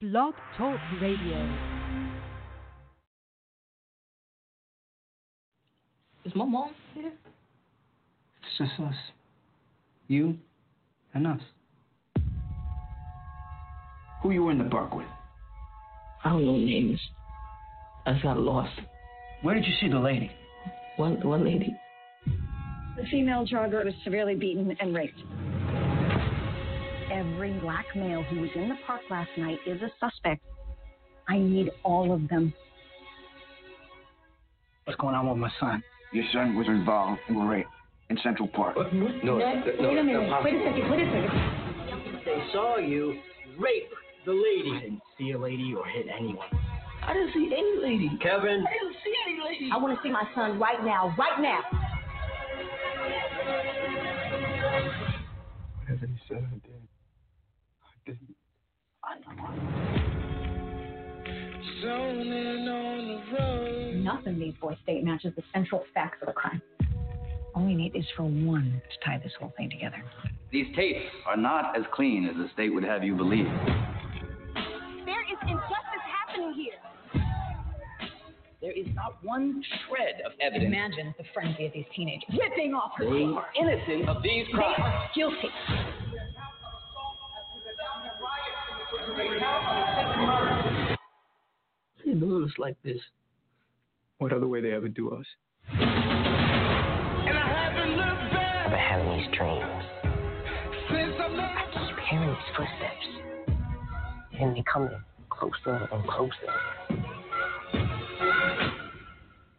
Blog Talk Radio. Is my mom here? It's just us. You and us. Who you were in the park with? I don't know names. I just got lost. Where did you see the lady? One one lady. The female jogger was severely beaten and raped. Every black male who was in the park last night is a suspect. I need all of them. What's going on with my son? Your son was involved in a rape in Central Park. No, no, wait a minute. Wait a second. Wait a second. They saw you rape the lady. I didn't see a lady or hit anyone. I didn't see any lady. Kevin, I didn't see any lady. I want to see my son right now. Right now. Whatever he said, I did. I didn't. These boy state matches the central facts of the crime. All we need is for one to tie this whole thing together. These tapes are not as clean as the state would have you believe. There is injustice happening here. There is not one shred of evidence. Imagine the frenzy of these teenagers ripping off her They are innocent of these crimes. They are guilty. I didn't know it was like this. What other way they ever do us? I've been having these dreams. I keep hearing these footsteps. And they coming closer and closer.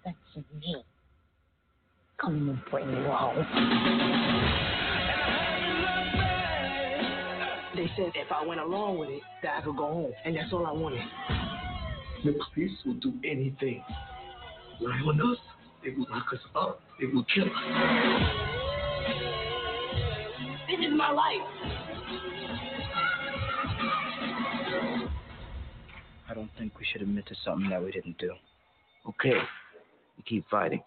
That's me. Coming to bring you home. They said if I went along with it, that I could go home, and that's all I wanted. The police will do anything. Lie on us, they will lock us up, they will kill us. This is my life. I don't think we should admit to something that we didn't do. Okay, we keep fighting.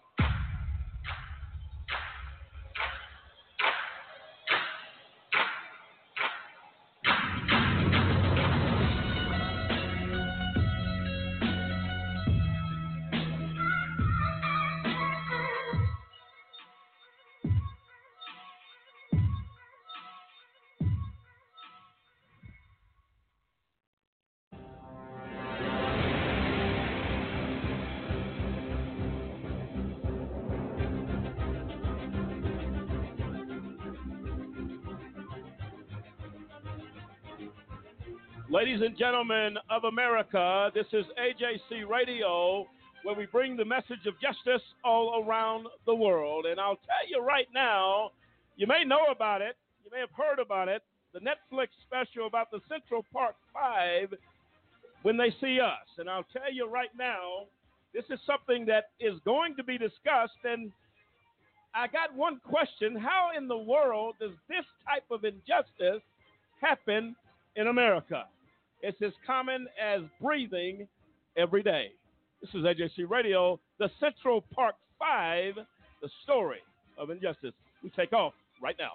Ladies and gentlemen of America, this is AJC Radio, where we bring the message of justice all around the world. And I'll tell you right now, you may know about it, you may have heard about it, the Netflix special about the Central Park Five when they see us. And I'll tell you right now, this is something that is going to be discussed. And I got one question How in the world does this type of injustice happen in America? It's as common as breathing every day. This is AJC Radio, the Central Park Five, the story of injustice. We take off right now.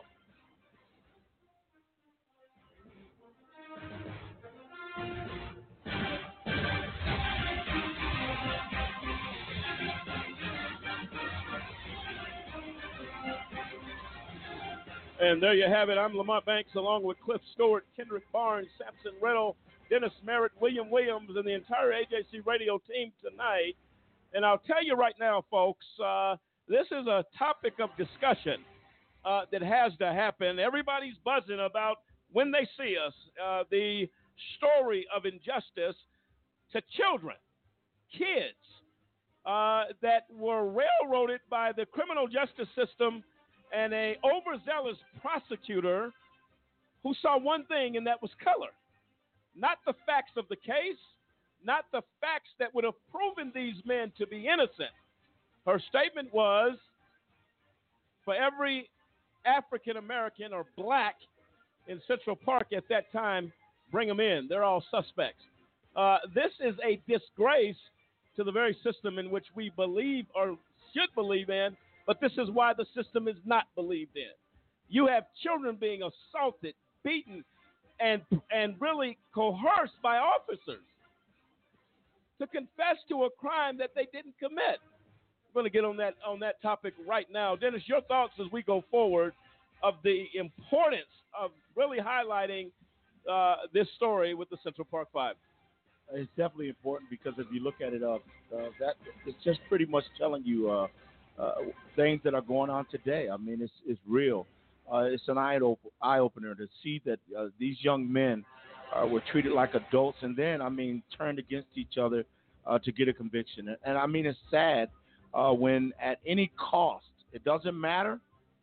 And there you have it. I'm Lamont Banks along with Cliff Stewart, Kendrick Barnes, Samson Riddle, Dennis Merritt, William Williams, and the entire AJC radio team tonight. And I'll tell you right now, folks, uh, this is a topic of discussion uh, that has to happen. Everybody's buzzing about when they see us uh, the story of injustice to children, kids uh, that were railroaded by the criminal justice system and a overzealous prosecutor who saw one thing, and that was color. Not the facts of the case, not the facts that would have proven these men to be innocent. Her statement was for every African American or black in Central Park at that time, bring them in. They're all suspects. Uh, this is a disgrace to the very system in which we believe or should believe in, but this is why the system is not believed in. You have children being assaulted, beaten, and and really coerced by officers to confess to a crime that they didn't commit. We're going to get on that on that topic right now. Dennis, your thoughts as we go forward of the importance of really highlighting uh, this story with the Central Park Five. It's definitely important because if you look at it, uh, uh, that it's just pretty much telling you uh, uh, things that are going on today. I mean, it's it's real. Uh, it's an eye eye opener to see that uh, these young men uh, were treated like adults, and then I mean turned against each other uh, to get a conviction. And, and I mean, it's sad uh, when at any cost, it doesn't matter.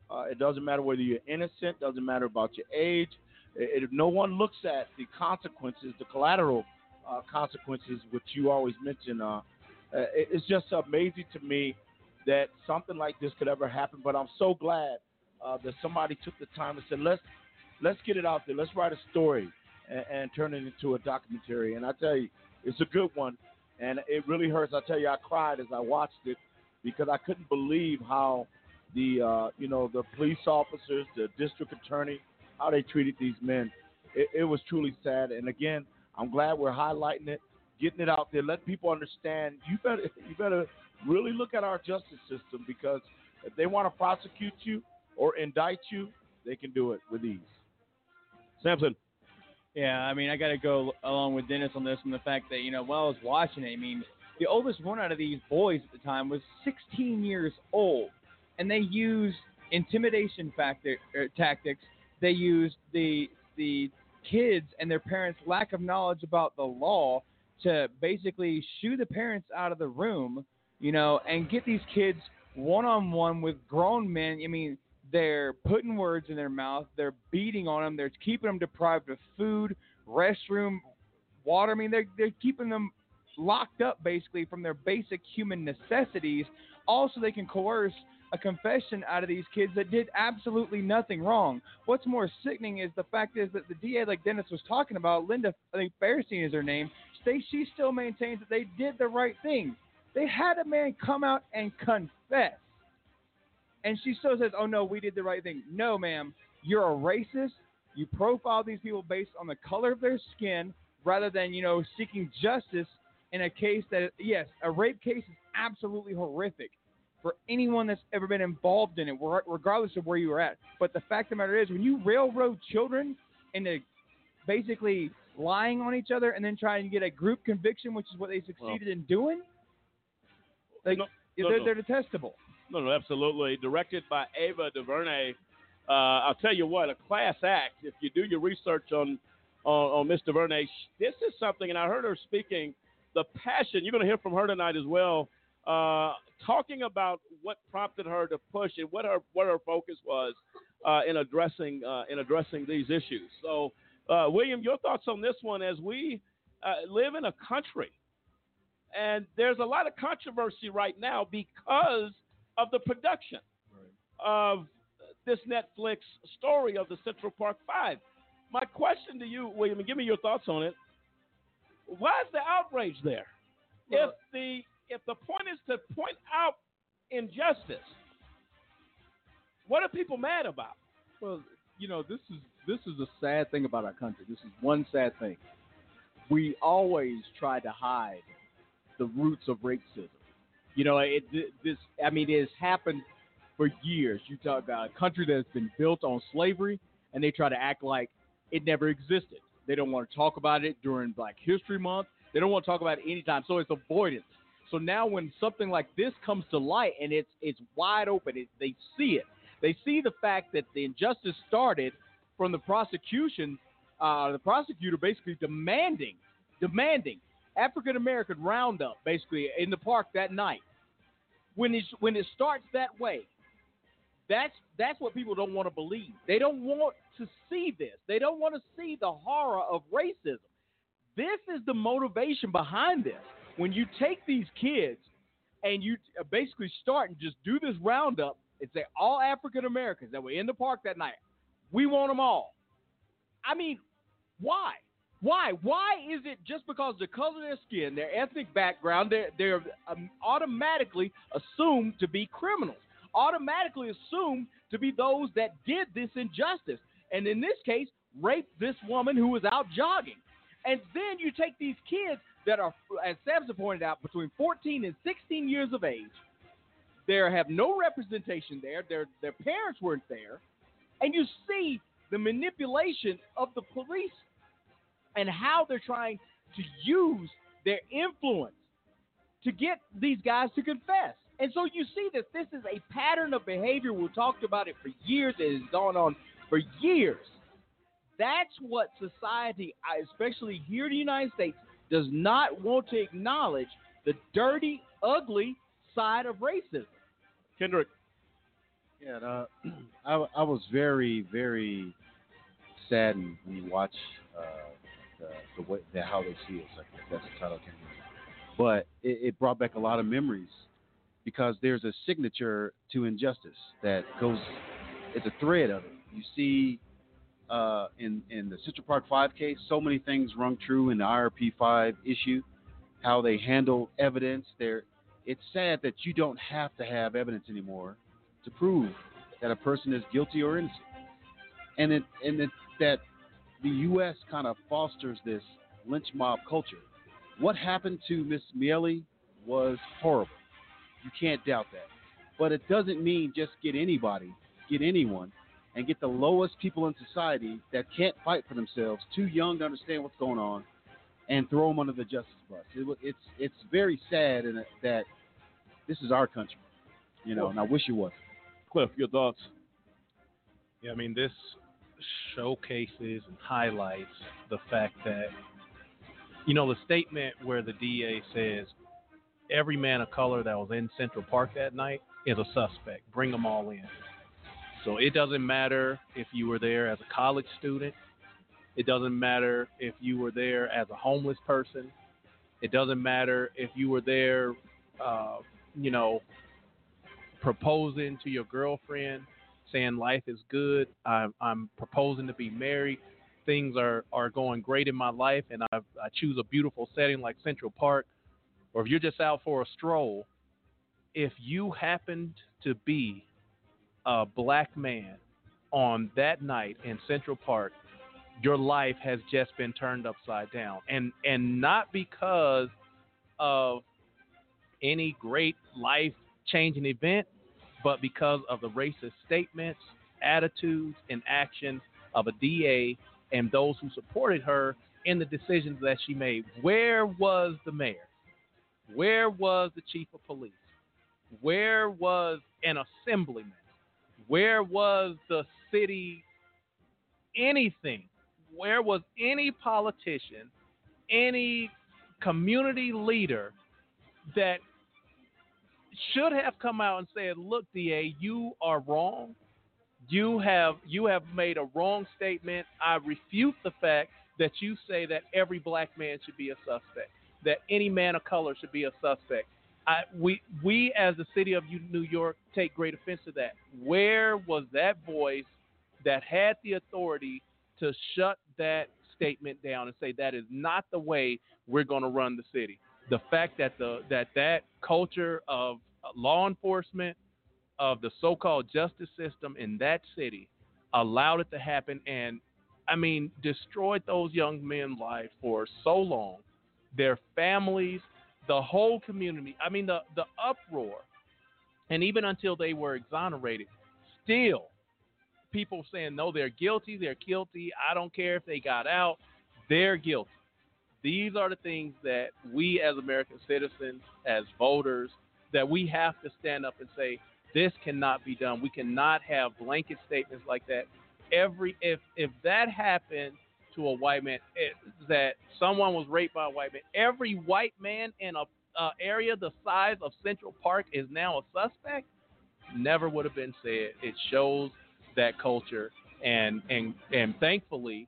Uh, it doesn't matter whether you're innocent. Doesn't matter about your age. If no one looks at the consequences, the collateral consequences, which you always mention. It's just amazing to me that something like this could ever happen. But I'm so glad uh, that somebody took the time and said, let's let's get it out there. Let's write a story and, and turn it into a documentary. And I tell you, it's a good one, and it really hurts. I tell you, I cried as I watched it because I couldn't believe how the uh, you know the police officers, the district attorney, how they treated these men. It, it was truly sad. And again, I'm glad we're highlighting it, getting it out there, let people understand. You better you better really look at our justice system because if they want to prosecute you or indict you, they can do it with ease. Samson. Yeah, I mean, I got to go along with Dennis on this and the fact that, you know, while I was watching it, I mean, the oldest one out of these boys at the time was 16 years old. And they used intimidation factor, er, tactics. They used the the kids and their parents' lack of knowledge about the law to basically shoo the parents out of the room, you know, and get these kids one on one with grown men. I mean, they're putting words in their mouth, they're beating on them, they're keeping them deprived of food, restroom, water. I mean, they're they're keeping them locked up basically from their basic human necessities. Also, they can coerce a confession out of these kids that did absolutely nothing wrong. What's more sickening is the fact is that the DA, like Dennis was talking about, Linda, I think Fairstein is her name, they, she still maintains that they did the right thing. They had a man come out and confess. And she still says, oh no, we did the right thing. No, ma'am, you're a racist. You profile these people based on the color of their skin rather than, you know, seeking justice in a case that, yes, a rape case is absolutely horrific for anyone that's ever been involved in it, regardless of where you were at. But the fact of the matter is, when you railroad children into basically lying on each other and then trying to get a group conviction, which is what they succeeded well, in doing, like no, no, they're, no. they're detestable. No, no, absolutely. Directed by Ava DuVernay. Uh, I'll tell you what, a class act. If you do your research on on, on Miss DuVernay, this is something, and I heard her speaking. The passion you're going to hear from her tonight as well uh, talking about what prompted her to push and what her what her focus was uh, in addressing uh, in addressing these issues. So, uh, William, your thoughts on this one as we uh, live in a country, and there's a lot of controversy right now because of the production right. of this Netflix story of the Central Park Five. My question to you, William, and give me your thoughts on it. Why is the outrage there? Well, if the if the point is to point out injustice, what are people mad about? Well, you know, this is this is a sad thing about our country. This is one sad thing. We always try to hide the roots of racism. You know, it this I mean, it has happened for years. You talk about a country that's been built on slavery, and they try to act like it never existed. They don't want to talk about it during Black History Month. They don't want to talk about it anytime. So it's avoidance. So now when something like this comes to light and it's it's wide open, it, they see it. They see the fact that the injustice started from the prosecution, uh, the prosecutor basically demanding, demanding African American roundup basically in the park that night. When it when it starts that way, that's that's what people don't want to believe. They don't want to see this. They don't want to see the horror of racism. This is the motivation behind this when you take these kids and you basically start and just do this roundup and say all African Americans that were in the park that night, we want them all. I mean, why? Why? Why is it just because the color of their skin, their ethnic background, they're, they're um, automatically assumed to be criminals, automatically assumed to be those that did this injustice? And in this case, raped this woman who was out jogging. And then you take these kids that are, as Samson pointed out, between 14 and 16 years of age. They have no representation there. Their their parents weren't there, and you see the manipulation of the police and how they're trying to use their influence to get these guys to confess. And so you see that this is a pattern of behavior. We've talked about it for years. It has gone on for years. That's what society, especially here in the United States, does not want to acknowledge the dirty, ugly side of racism. Kendrick. Yeah, uh, I, I was very, very saddened when you watch uh, the, the way the, how they see it. Like that's the title. But it, it brought back a lot of memories because there's a signature to injustice that goes. It's a thread of it. You see uh, in in the Central Park Five case, so many things rung true in the IRP Five issue. How they handle evidence. There, it's sad that you don't have to have evidence anymore to prove that a person is guilty or innocent, and it and it, that the U.S. kind of fosters this lynch mob culture. What happened to Miss Meili was horrible. You can't doubt that. But it doesn't mean just get anybody, get anyone and get the lowest people in society that can't fight for themselves, too young to understand what's going on, and throw them under the justice bus. It, it's it's very sad in that this is our country, you know, and I wish it was. Cliff, your thoughts? Yeah, I mean this showcases and highlights the fact that you know the statement where the DA says every man of color that was in Central Park that night is a suspect. Bring them all in. So it doesn't matter if you were there as a college student. It doesn't matter if you were there as a homeless person. It doesn't matter if you were there, uh, you know, proposing to your girlfriend, saying life is good. I'm, I'm proposing to be married. Things are, are going great in my life, and I, I choose a beautiful setting like Central Park. Or if you're just out for a stroll, if you happened to be a black man on that night in Central Park, your life has just been turned upside down. And and not because of any great life changing event, but because of the racist statements, attitudes, and actions of a DA and those who supported her in the decisions that she made. Where was the mayor? Where was the chief of police? Where was an assemblyman? Where was the city anything? Where was any politician, any community leader that should have come out and said, "Look, DA, you are wrong. You have you have made a wrong statement. I refute the fact that you say that every black man should be a suspect, that any man of color should be a suspect. I, we we as the city of New York take great offense to that. Where was that voice that had the authority to shut that statement down and say that is not the way we're going to run the city? The fact that the that that culture of law enforcement of the so-called justice system in that city allowed it to happen and I mean destroyed those young men's lives for so long. Their families the whole community, I mean, the, the uproar, and even until they were exonerated, still people saying, no, they're guilty, they're guilty. I don't care if they got out, they're guilty. These are the things that we as American citizens, as voters, that we have to stand up and say, this cannot be done. We cannot have blanket statements like that. Every if if that happened to a white man it, that someone was raped by a white man. Every white man in a uh, area the size of Central Park is now a suspect. Never would have been said. It shows that culture, and and and thankfully,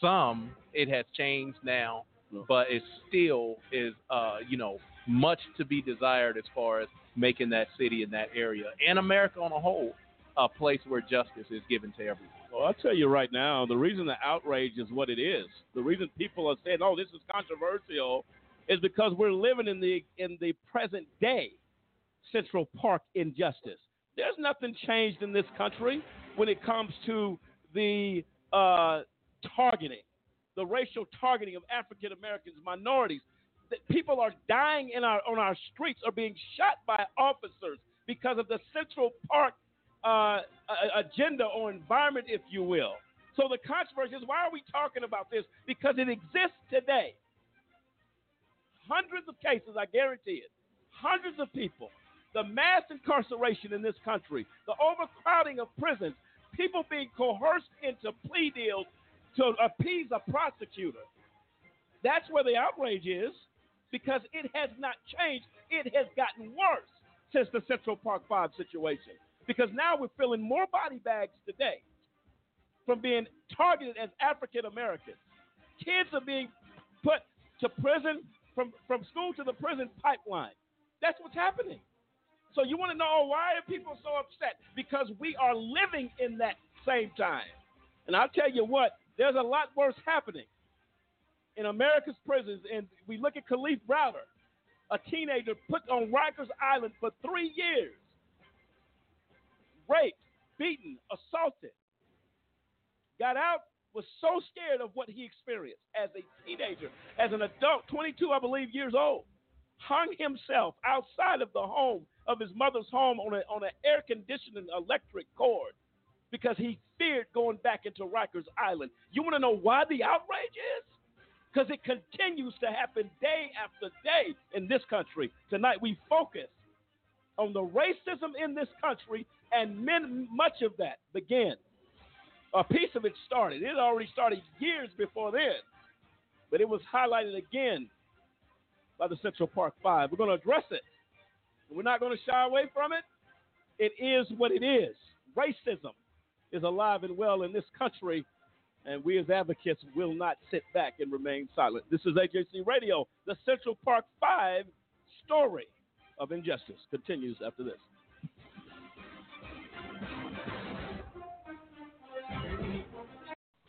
some it has changed now, but it still is uh, you know much to be desired as far as making that city and that area and America on a whole a place where justice is given to everyone. Well, I'll tell you right now, the reason the outrage is what it is, the reason people are saying, "Oh, this is controversial," is because we're living in the in the present day Central Park injustice. There's nothing changed in this country when it comes to the uh, targeting, the racial targeting of African Americans, minorities. That people are dying in our on our streets, are being shot by officers because of the Central Park uh, agenda or environment, if you will. So the controversy is why are we talking about this? Because it exists today. Hundreds of cases, I guarantee it. Hundreds of people. The mass incarceration in this country, the overcrowding of prisons, people being coerced into plea deals to appease a prosecutor. That's where the outrage is because it has not changed. It has gotten worse since the Central Park 5 situation because now we're filling more body bags today from being targeted as African Americans. Kids are being put to prison from, from school to the prison pipeline. That's what's happening. So you want to know why are people so upset? Because we are living in that same time. And I'll tell you what, there's a lot worse happening in America's prisons. And we look at Kalief Browder, a teenager put on Rikers Island for three years, raped, beaten, assaulted, got out, was so scared of what he experienced as a teenager, as an adult, 22, I believe, years old, hung himself outside of the home of his mother's home on, a, on an air conditioning electric cord because he feared going back into Rikers Island. You want to know why the outrage is? Because it continues to happen day after day in this country. Tonight we focus on the racism in this country, and men, much of that began. A piece of it started. It already started years before then, but it was highlighted again by the Central Park Five. We're going to address it. We're not going to shy away from it. It is what it is. Racism is alive and well in this country, and we as advocates will not sit back and remain silent. This is AJC Radio, the Central Park 5 story of injustice continues after this.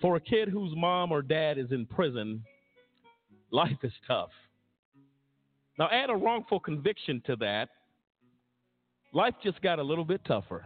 For a kid whose mom or dad is in prison, life is tough. Now, add a wrongful conviction to that, life just got a little bit tougher.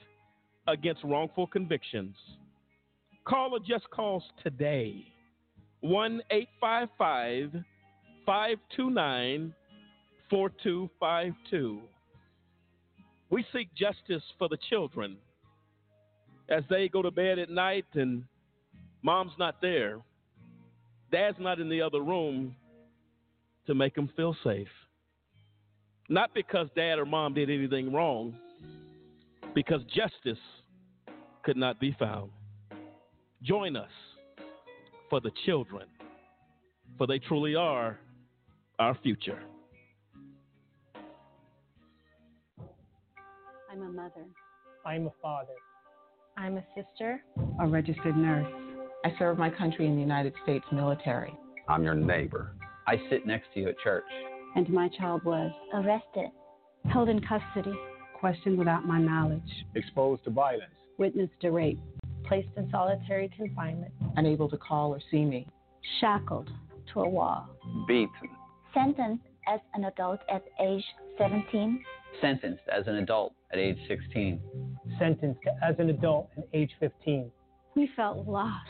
against wrongful convictions. Call a just cause today 1 855 529 4252. We seek justice for the children as they go to bed at night and mom's not there, dad's not in the other room to make them feel safe. Not because dad or mom did anything wrong, because justice could not be found. Join us for the children, for they truly are our future. I'm a mother. I'm a father. I'm a sister. A registered nurse. I serve my country in the United States military. I'm your neighbor. I sit next to you at church. And my child was arrested, held in custody, questioned without my knowledge, exposed to violence, witnessed a rape, placed in solitary confinement, unable to call or see me, shackled to a wall, beaten, sentenced as an adult at age 17, sentenced as an adult at age 16, sentenced as an adult at age 15. We felt lost,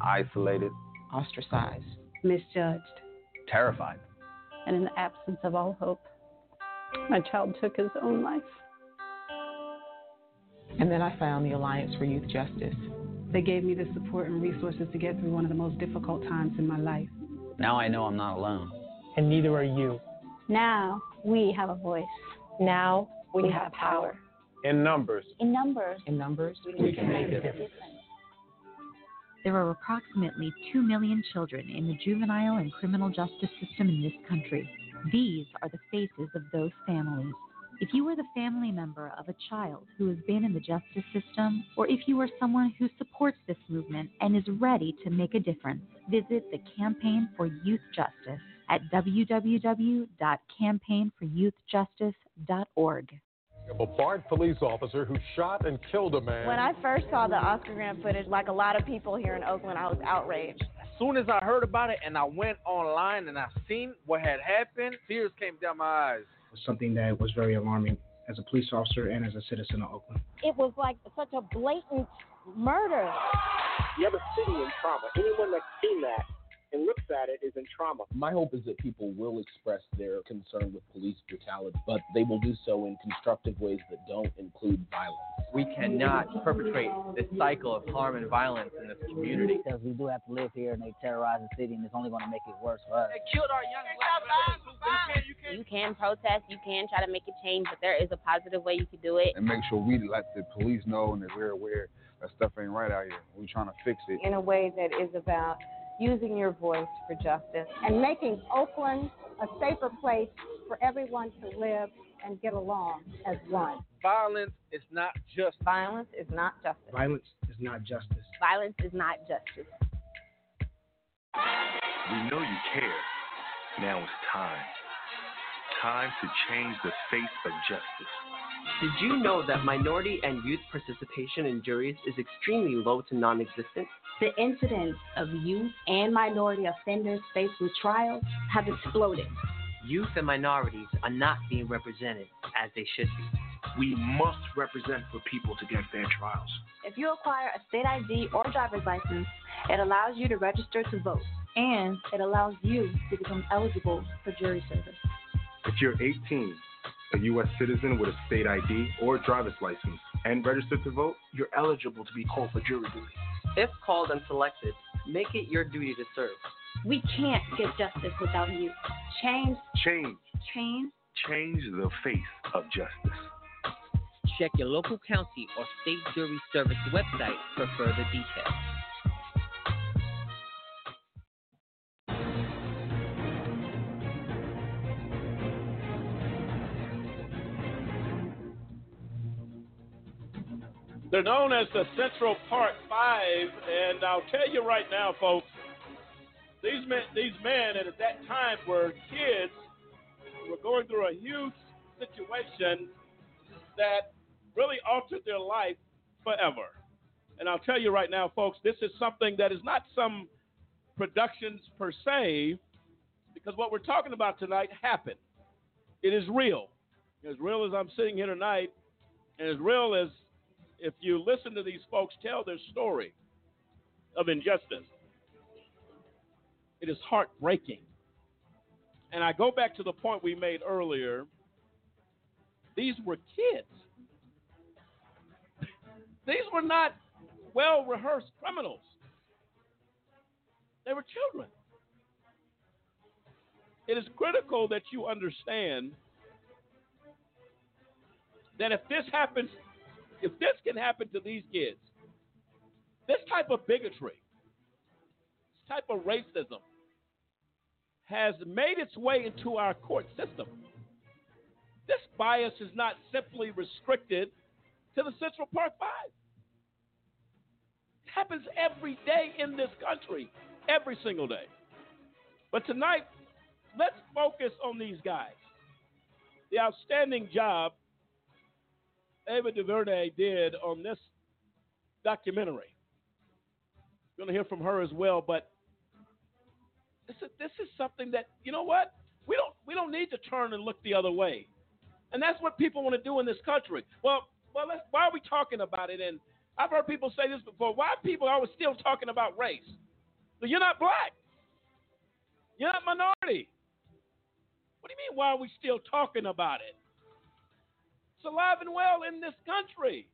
isolated, ostracized, misjudged, terrified. And in the absence of all hope, my child took his own life. And then I found the Alliance for Youth Justice. They gave me the support and resources to get through one of the most difficult times in my life. Now I know I'm not alone. And neither are you. Now we have a voice. Now we, we have power. In numbers. In numbers. In numbers, we, we can make a difference. There are approximately 2 million children in the juvenile and criminal justice system in this country. These are the faces of those families. If you are the family member of a child who has been in the justice system, or if you are someone who supports this movement and is ready to make a difference, visit the Campaign for Youth Justice at www.campaignforyouthjustice.org. A BART police officer who shot and killed a man. When I first saw the Oscar grant footage, like a lot of people here in Oakland, I was outraged. As soon as I heard about it and I went online and I seen what had happened, tears came down my eyes. Was something that was very alarming as a police officer and as a citizen of Oakland. It was like such a blatant murder. You have a city in trauma. Anyone that's seen that and looks at it is in trauma. My hope is that people will express their concern with police brutality, but they will do so in constructive ways that don't include violence. We cannot perpetrate this cycle of harm and violence in this community. Because we do have to live here and they terrorize the city and it's only going to make it worse for us. They killed our young black brothers. You can, You can protest, you can try to make a change, but there is a positive way you can do it. and make sure we let the police know and that we're aware that stuff ain't right out here. We're trying to fix it. in a way that is about using your voice for justice. and making Oakland a safer place for everyone to live and get along as one. Violence is not just violence is not justice. Violence is not justice. Violence is not justice. We know you care. Now it's time. Time to change the face of justice. Did you know that minority and youth participation in juries is extremely low to non existent? The incidence of youth and minority offenders faced with trials have exploded. Youth and minorities are not being represented as they should be. We must represent for people to get fair trials. If you acquire a state ID or driver's license, it allows you to register to vote, and it allows you to become eligible for jury service. If you're 18, a U.S. citizen with a state ID or driver's license, and registered to vote, you're eligible to be called for jury duty. If called and selected, make it your duty to serve. We can't get justice without you. Change, Change. change. Change the face of justice. Check your local county or state jury service website for further details. They're known as the Central Park Five, and I'll tell you right now, folks, these men, these men, and at that time were kids, were going through a huge situation that really altered their life forever. And I'll tell you right now, folks, this is something that is not some productions per se, because what we're talking about tonight happened. It is real. As real as I'm sitting here tonight, and as real as if you listen to these folks tell their story of injustice, it is heartbreaking. And I go back to the point we made earlier. These were kids. These were not well rehearsed criminals. They were children. It is critical that you understand that if this happens, if this can happen to these kids, this type of bigotry, this type of racism has made its way into our court system. This bias is not simply restricted to the Central Park Five. It happens every day in this country, every single day. But tonight, let's focus on these guys. The outstanding job Ava DuVernay did on this documentary. We're going to hear from her as well, but this is, this is something that you know what we don't we don't need to turn and look the other way, and that's what people want to do in this country. Well, well, why are we talking about it? And I've heard people say this before. Why are people always still talking about race? You're not black. You're not minority. What do you mean? Why are we still talking about it? It's alive and well in this country.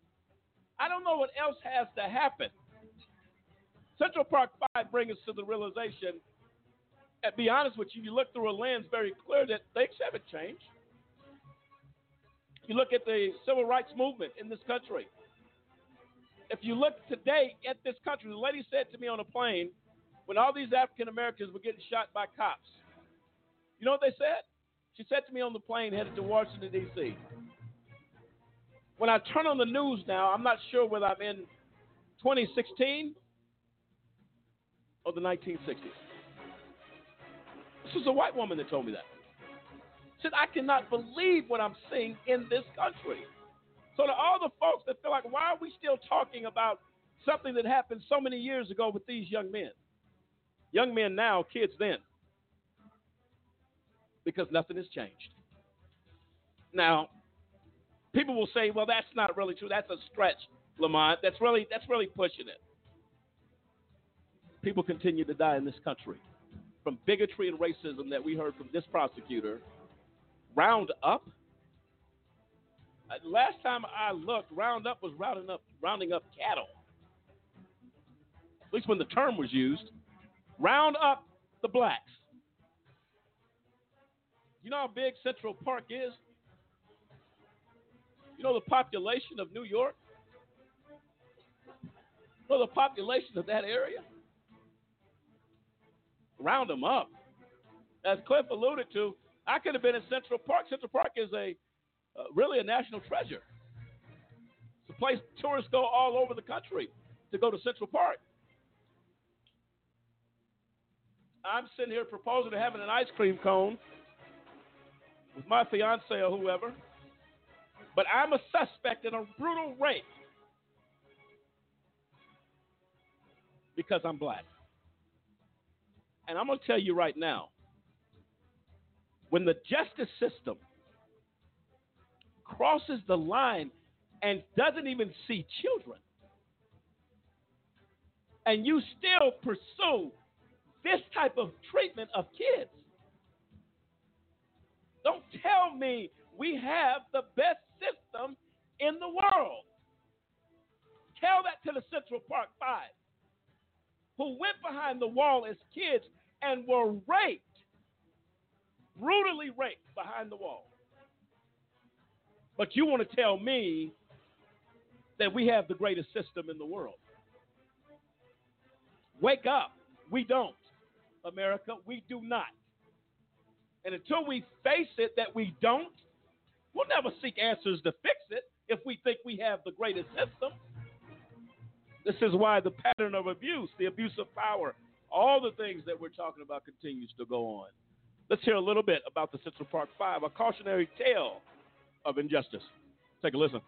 I don't know what else has to happen. Central Park 5 brings us to the realization, and be honest with you, you look through a lens very clear that things haven't changed. You look at the civil rights movement in this country. If you look today at this country, the lady said to me on a plane, when all these African Americans were getting shot by cops, you know what they said? She said to me on the plane headed to Washington, D.C., When I turn on the news now, I'm not sure whether I'm in 2016 or the 1960s. This was a white woman that told me that. Said, I cannot believe what I'm seeing in this country. So to all the folks that feel like, why are we still talking about something that happened so many years ago with these young men? Young men now, kids then. Because nothing has changed. Now, people will say, well, that's not really true. That's a stretch, Lamont. That's really that's really pushing it. People continue to die in this country from bigotry and racism that we heard from this prosecutor. Round up. Uh, last time I looked, Roundup was rounding up rounding up cattle. At least when the term was used. Round up the blacks. You know how big Central Park is? You know the population of New York? You know the population of that area? Round them up. As Cliff alluded to, I could have been in Central Park. Central Park is a uh, really a national treasure. It's a place tourists go all over the country to go to Central Park. I'm sitting here proposing to having an ice cream cone with my fiance or whoever, but I'm a suspect in a brutal rape because I'm black. And I'm going to tell you right now when the justice system crosses the line and doesn't even see children, and you still pursue this type of treatment of kids. Don't tell me we have the best system in the world. Tell that to the Central Park Five, who went behind the wall as kids and were raped, brutally raped behind the wall. But you want to tell me that we have the greatest system in the world. Wake up. We don't. America, we do not. And until we face it that we don't, we'll never seek answers to fix it if we think we have the greatest system. This is why the pattern of abuse, the abuse of power, all the things that we're talking about continues to go on. Let's hear a little bit about the Central Park Five, a cautionary tale of injustice. Take a listen.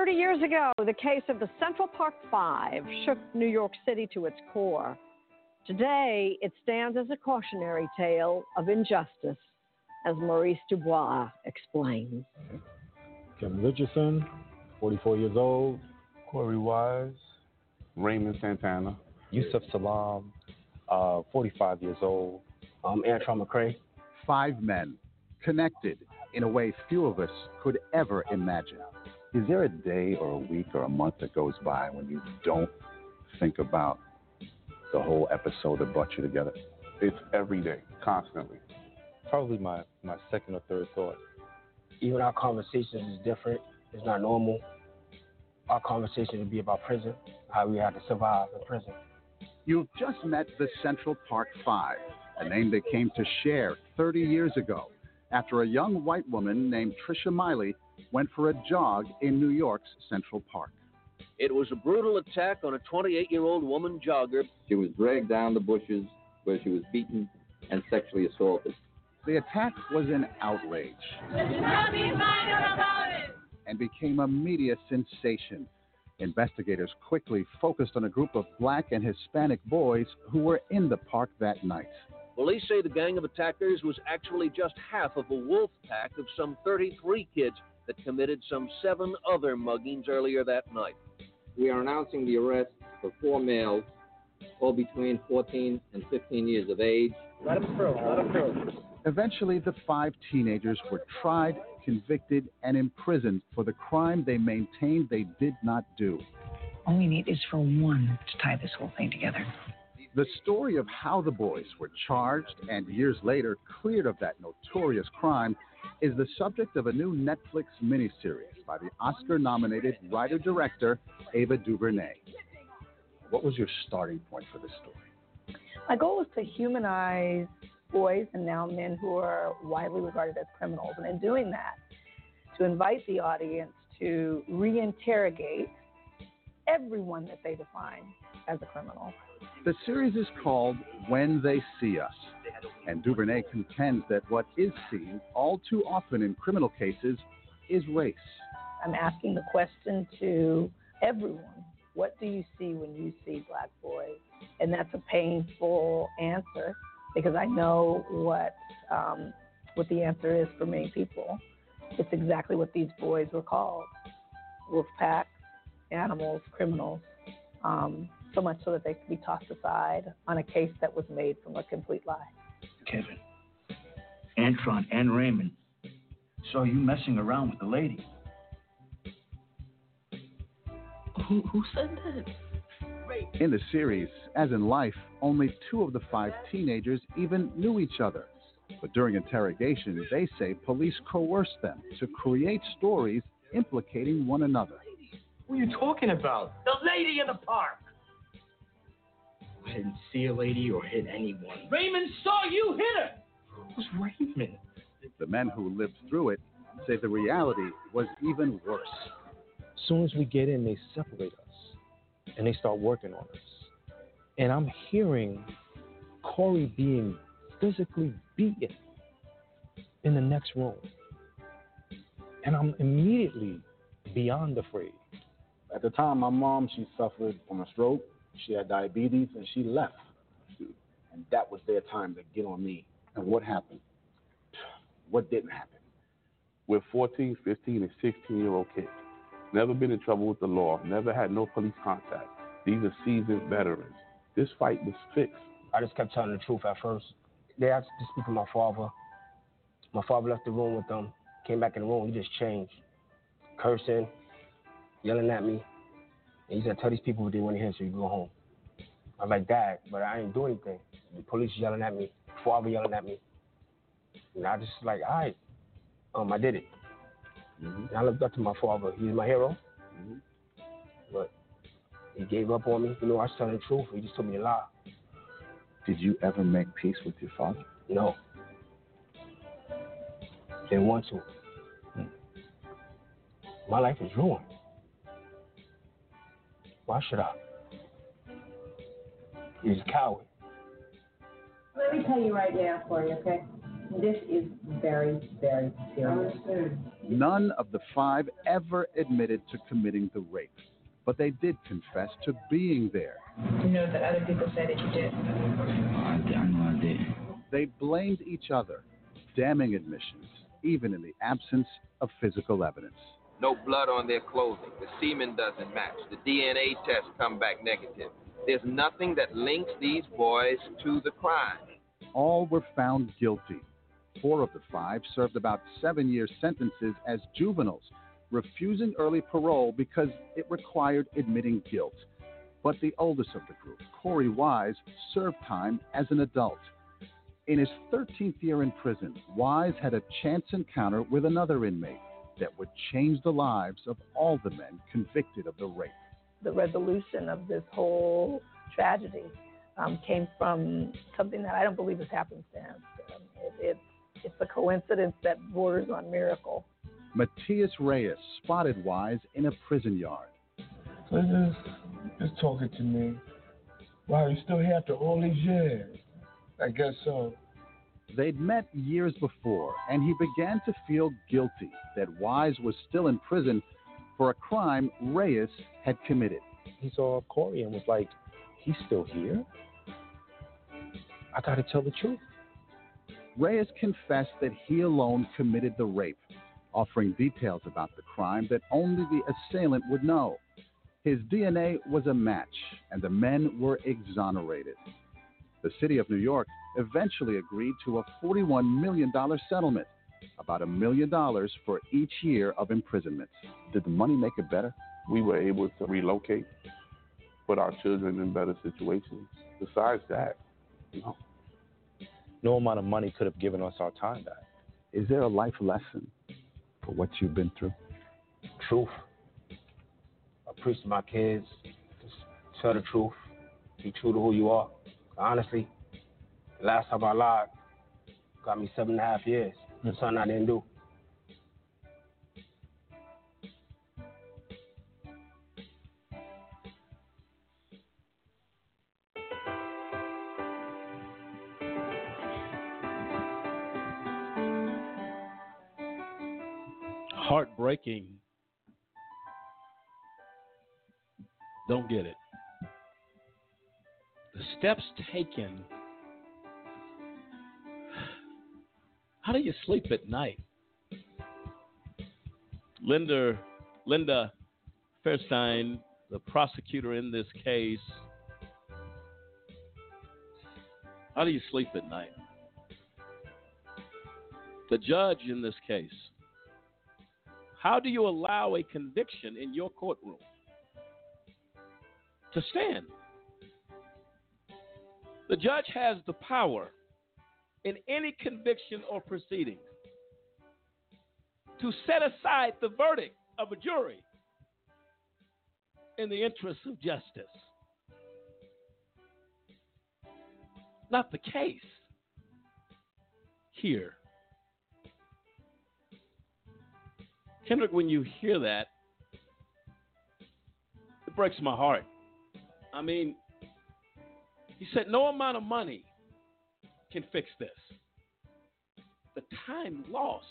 30 years ago, the case of the Central Park Five shook New York City to its core. Today, it stands as a cautionary tale of injustice, as Maurice Dubois explains. Kevin Richardson, 44 years old. Korey Wise. Raymond Santana. Yusef Salaam, uh, 45 years old. Um, Antron McCray. Five men connected in a way few of us could ever imagine. Is there a day or a week or a month that goes by when you don't think about the whole episode that brought you together? It's every day, constantly. Probably my, my second or third thought. Even our conversations is different. It's not normal. Our conversation would be about prison, how we had to survive in prison. You've just met the Central Park Five, a name they came to share 30 years ago after a young white woman named Trisha Meili went for a jog in New York's Central Park. It was a brutal attack on a 28 year old woman jogger. She was dragged down the bushes where she was beaten and sexually assaulted. The attack was an outrage and became a media sensation. Investigators quickly focused on a group of black and Hispanic boys who were in the park that night. Police say the gang of attackers was actually just half of a wolf pack of some 33 kids that committed some seven other muggings earlier that night. We are announcing the arrest for four males, all between 14 and 15 years of age. Let them through. Let them through. Eventually, the five teenagers were tried, convicted, and imprisoned for the crime they maintained they did not do. All we need is for one to tie this whole thing together. The story of how the boys were charged and years later cleared of that notorious crime is the subject of a new Netflix miniseries by the Oscar nominated writer director Ava DuVernay. What was your starting point for this story? My goal was to humanize boys and now men who are widely regarded as criminals. And in doing that, to invite the audience to re interrogate everyone that they define as a criminal. The series is called When They See Us, and DuVernay contends that what is seen all too often in criminal cases is race. I'm asking the question to everyone what do you see when you see black boys? And that's a painful answer because I know what um, what the answer is for many people. It's exactly what these boys were called: wolf pack, animals, criminals. Um, so much so that they could be tossed aside on a case that was made from a complete lie. Kevin, Antron, and Raymond saw you messing around with the lady. Who, who said that? In the series, as in life, only two of the five teenagers even knew each other. But during interrogation, they say police coerced them to create stories implicating one another. What are you talking about? The lady in the park. I didn't see a lady or hit anyone. Raymond saw you hit her. Who's Raymond? The men who lived through it say the reality was even worse. As soon as we get in, they separate us and they start working on us. And I'm hearing Korey being physically beaten in the next room. And I'm immediately beyond afraid. At the time, my mom, she suffered from a stroke. She had diabetes, and she left. And that was their time to get on me. And what happened? What didn't happen? We're 14, 15, and 16 year old kids. Never been in trouble with the law. Never had no police contact. These are seasoned veterans. This fight was fixed. I just kept telling the truth at first. They asked to speak to my father. My father left the room with them. Came back in the room. He just changed, cursing, yelling at me. And he said, "Tell these people what they want to hear, so you go home." I was like, "Dad, but I ain't doing anything." The police yelling at me, father yelling at me. And I just like, all right, um, I did it. Mm-hmm. And I looked up to my father. He's my hero. But he gave up on me. You know, I was telling the truth. He just told me a lie. Did you ever make peace with your father? No. Didn't want to. My life is ruined. Why should I? He's a coward. Let me tell you right now, for you, okay? This is very, very serious. None of the five ever admitted to committing the rape, but they did confess to being there. You know that other people said that you did. I, I know I did. They blamed each other, damning admissions, even in the absence of physical evidence. No blood on their clothing. The semen doesn't match. The DNA tests come back negative. There's nothing that links these boys to the crime. All were found guilty. Four of the five served about seven year sentences as juveniles, refusing early parole because it required admitting guilt. But the oldest of the group, Korey Wise, served time as an adult. In his 13th year in prison, Wise had a chance encounter with another inmate that would change the lives of all the men convicted of the rape. The resolution of this whole tragedy um, came from something that I don't believe is happenstance. Um, it, it's it's a coincidence that borders on miracle. Matias Reyes spotted Wise in a prison yard. So just, just talking to me. Wow, you still here after all these years? I guess so. They'd met years before, and he began to feel guilty that Wise was still in prison for a crime Reyes had committed. He saw Korey and was like, he's still here? I gotta tell the truth. Reyes confessed that he alone committed the rape, offering details about the crime that only the assailant would know. His DNA was a match, and the men were exonerated. The city of New York eventually agreed to a $41 million settlement, about a million dollars for each year of imprisonment. Did the money make it better? We were able to relocate, put our children in better situations. Besides that, you know, no amount of money could have given us our time back. Is there a life lesson for what you've been through? Truth. I preach to my kids. Just tell the truth. Be true to who you are. Honestly, last time I lied got me seven and a half years for hmm. something I didn't do. Heartbreaking. Don't get it. The steps taken. How do you sleep at night? Linda Linda Fairstein, the prosecutor in this case. How do you sleep at night? The judge in this case. How do you allow a conviction in your courtroom to stand? The judge has the power in any conviction or proceeding to set aside the verdict of a jury in the interest of justice. Not the case here. Kendrick, when you hear that, it breaks my heart. I mean, he said no amount of money can fix this. The time lost.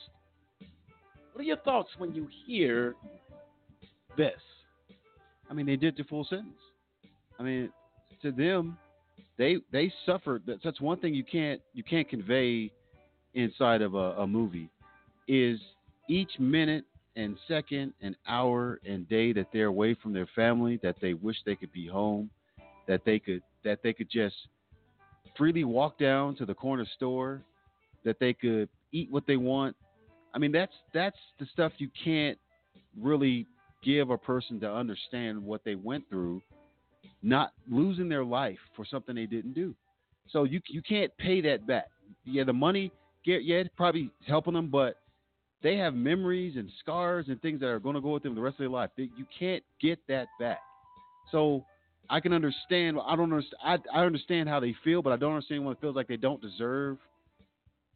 What are your thoughts when you hear this? I mean, they did the full sentence. I mean, to them, they they suffered. That's, one thing you can't you can't convey inside of a, a movie is each minute and second and hour and day that they're away from their family, that they wish they could be home, that they could that they could just freely walk down to the corner store, that they could eat what they want. I mean, that's that's the stuff you can't really give a person to understand what they went through, not losing their life for something they didn't do. So you you can't pay that back. Yeah, the money, get yeah, probably helping them, but they have memories and scars and things that are going to go with them the rest of their life. you can't get that back. So I can understand. I don't understand. I, I understand how they feel, but I don't understand when it feels like they don't deserve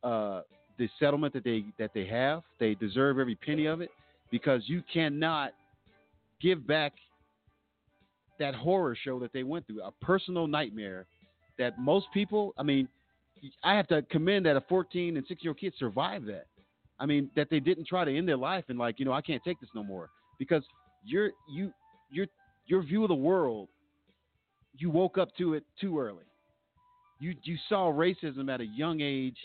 uh, the settlement that they that they have. They deserve every penny of it because you cannot give back that horror show that they went through, a personal nightmare that most people. I mean, I have to commend that a 14 and 16 year old kid survived that. I mean, that they didn't try to end their life and like, you know, I can't take this no more because your you your your view of the world, you woke up to it too early. You you saw racism at a young age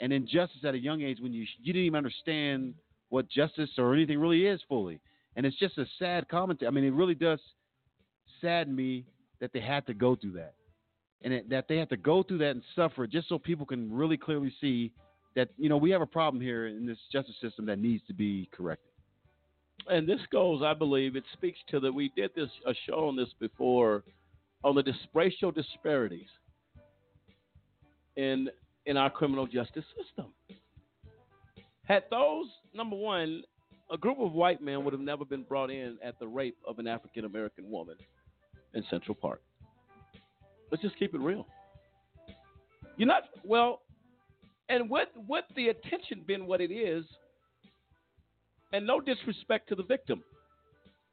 and injustice at a young age when you you didn't even understand what justice or anything really is fully. And it's just a sad commentary. I mean, it really does sadden me that they had to go through that, and it, that they had to go through that and suffer just so people can really clearly see that you know we have a problem here in this justice system that needs to be corrected. And this goes, I believe, it speaks to that. We did this a show on this before on the racial disparities in in our criminal justice system. Had those number one, a group of white men would have never been brought in at the rape of an African American woman in Central Park. Let's just keep it real. You're not well. And with with the attention being what it is, and no disrespect to the victim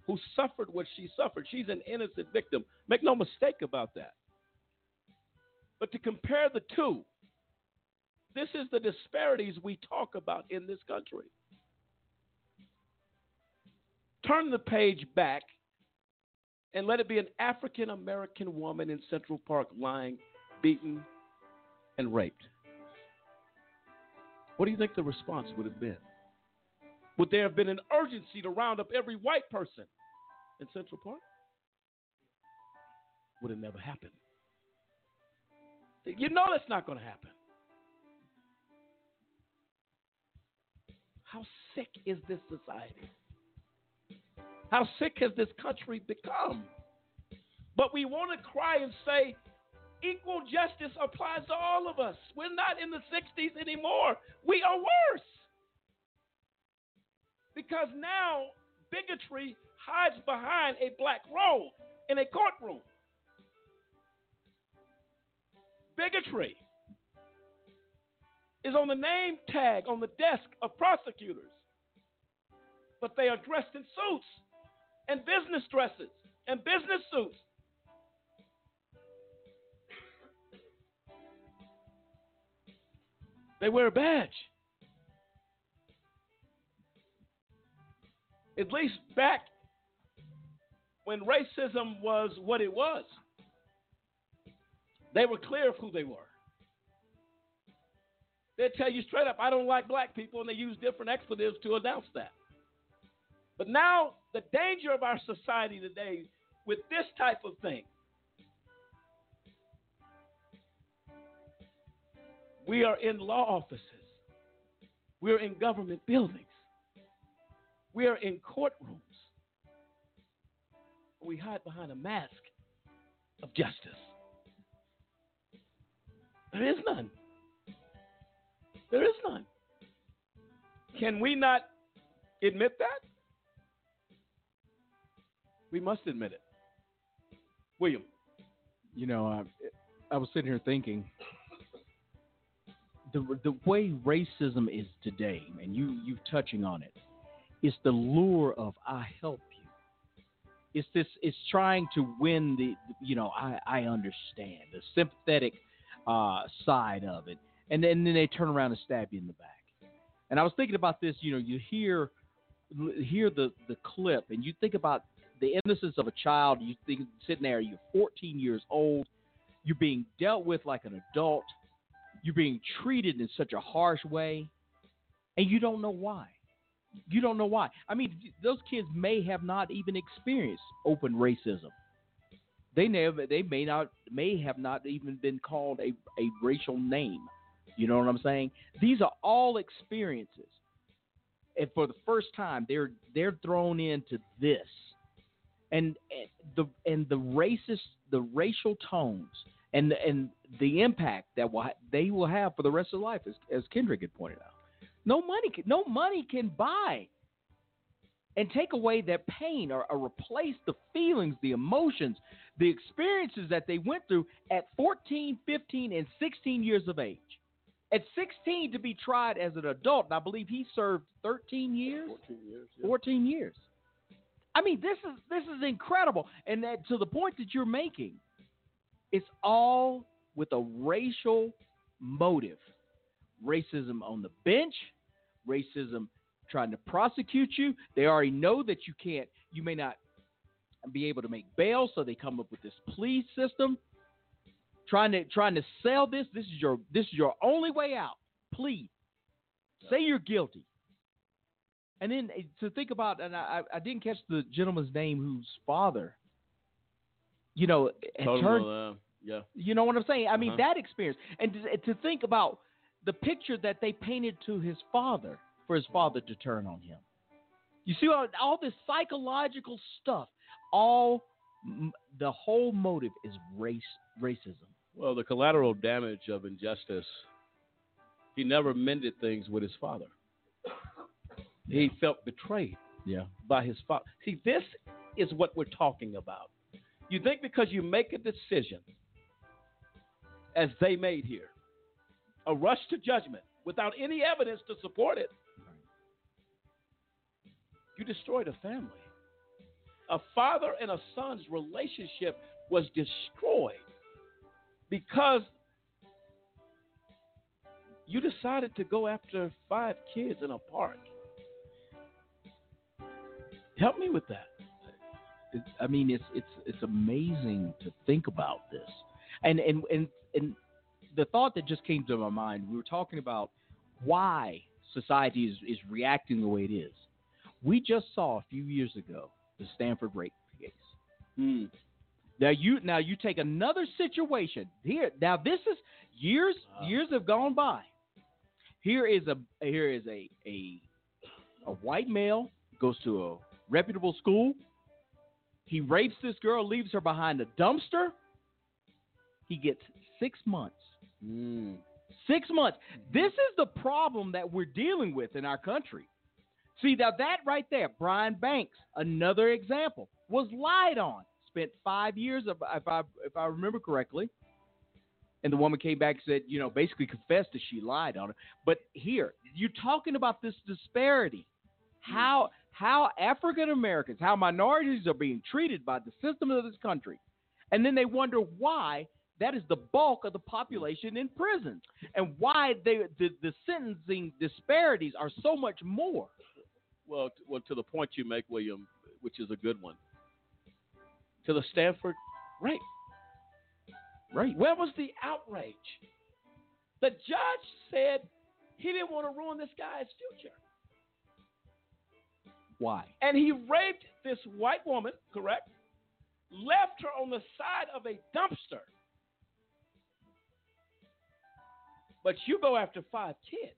who suffered what she suffered. She's an innocent victim. Make no mistake about that. But to compare the two, this is the disparities we talk about in this country. Turn the page back and let it be an African American woman in Central Park lying, beaten, and raped. What do you think the response would have been? Would there have been an urgency to round up every white person in Central Park? Would have never happened. You know that's not going to happen. How sick is this society? How sick has this country become? But we want to cry and say, equal justice applies to all of us. We're not in the 60s anymore. We are worse. Because now bigotry hides behind a black robe in a courtroom. bigotry is on the name tag on the desk of prosecutors, but they are dressed in suits and business dresses and business suits. They wear a badge. At least back when racism was what it was, they were clear of who they were. They'd tell you straight up, I don't like black people, and they use different expletives to announce that. But now, the danger of our society today with this type of thing, we are in law offices, we're in government buildings, we are in courtrooms. We hide behind a mask of justice. There is none. There is none. Can we not admit that? We must admit it. William. You know, I, I was sitting here thinking the the way racism is today, and you you touching on it, is the lure of I help. It's this. It's trying to win the. You know, I I understand the sympathetic uh, side of it, and then, and then they turn around and stab you in the back. And I was thinking about this. You know, you hear hear the the clip, and you think about the innocence of a child. You think sitting there, you're 14 years old, you're being dealt with like an adult, you're being treated in such a harsh way, and you don't know why. You don't know why. I mean, those kids may have not even experienced open racism. They never, they may not, may have not even been called a, a racial name. You know what I'm saying? These are all experiences, and for the first time, they're they're thrown into this, and, and the and the racist, the racial tones, and and the impact that will, they will have for the rest of life, as as Kendrick had pointed out. No money, can, no money can buy and take away their pain or, or, replace the feelings, the emotions, the experiences that they went through at 14, 15, and 16 years of age. At 16 to be tried as an adult, and I believe he served 13 years. 14 years. Yeah. 14 years. I mean, this is this is incredible, and that to the point that you're making, it's all with a racial motive. Racism on the bench, racism trying to prosecute you. They already know that you can't, you may not be able to make bail, so they come up with this plea system. Trying to trying to sell this. This is your this is your only way out. Plead. Say you're guilty. And then eh, to think about, and I, I didn't catch the gentleman's name whose father, you know, had turned, uh, yeah. you know what I'm saying? I mean, Uh-huh. that experience. And to, to think about the picture that they painted to his father for his father to turn on him. You see all, all this psychological stuff, all the whole motive is race racism. Well, the collateral damage of injustice, he never mended things with his father. He felt betrayed Yeah. by his father. See, this is what we're talking about. You think because you make a decision, as they made here, a rush to judgment without any evidence to support it, you destroyed a family. A father and a son's relationship was destroyed because you decided to go after five kids in a park. Help me with that. I mean, it's it's it's amazing to think about this, and and and and the thought that just came to my mind. We were talking about why society is is reacting the way it is. We just saw a few years ago the Stanford rape case. Hmm. Now you now you take another situation here. Now this is years years have gone by. Here is a here is a a a white male goes to a reputable school. He rapes this girl, leaves her behind a dumpster. He gets six months. Mm. Six months. This is the problem that we're dealing with in our country. See now that right there, Brian Banks, another example, was lied on. Spent five years, of, if I if I remember correctly, And the woman came back and said, you know, basically confessed that she lied on her. But here, you're talking about this disparity. Mm. How how African Americans, how minorities are being treated by the system of this country. And then they wonder why that is the bulk of the hmm. population in prison and why they, the, the sentencing disparities are so much more. Well, t- well, to the point you make, William, which is a good one. To the Stanford rape. Right. Where was the outrage? The judge said he didn't want to ruin this guy's future. Why? And he raped this white woman, correct? Left her on the side of a dumpster. But you go after five kids.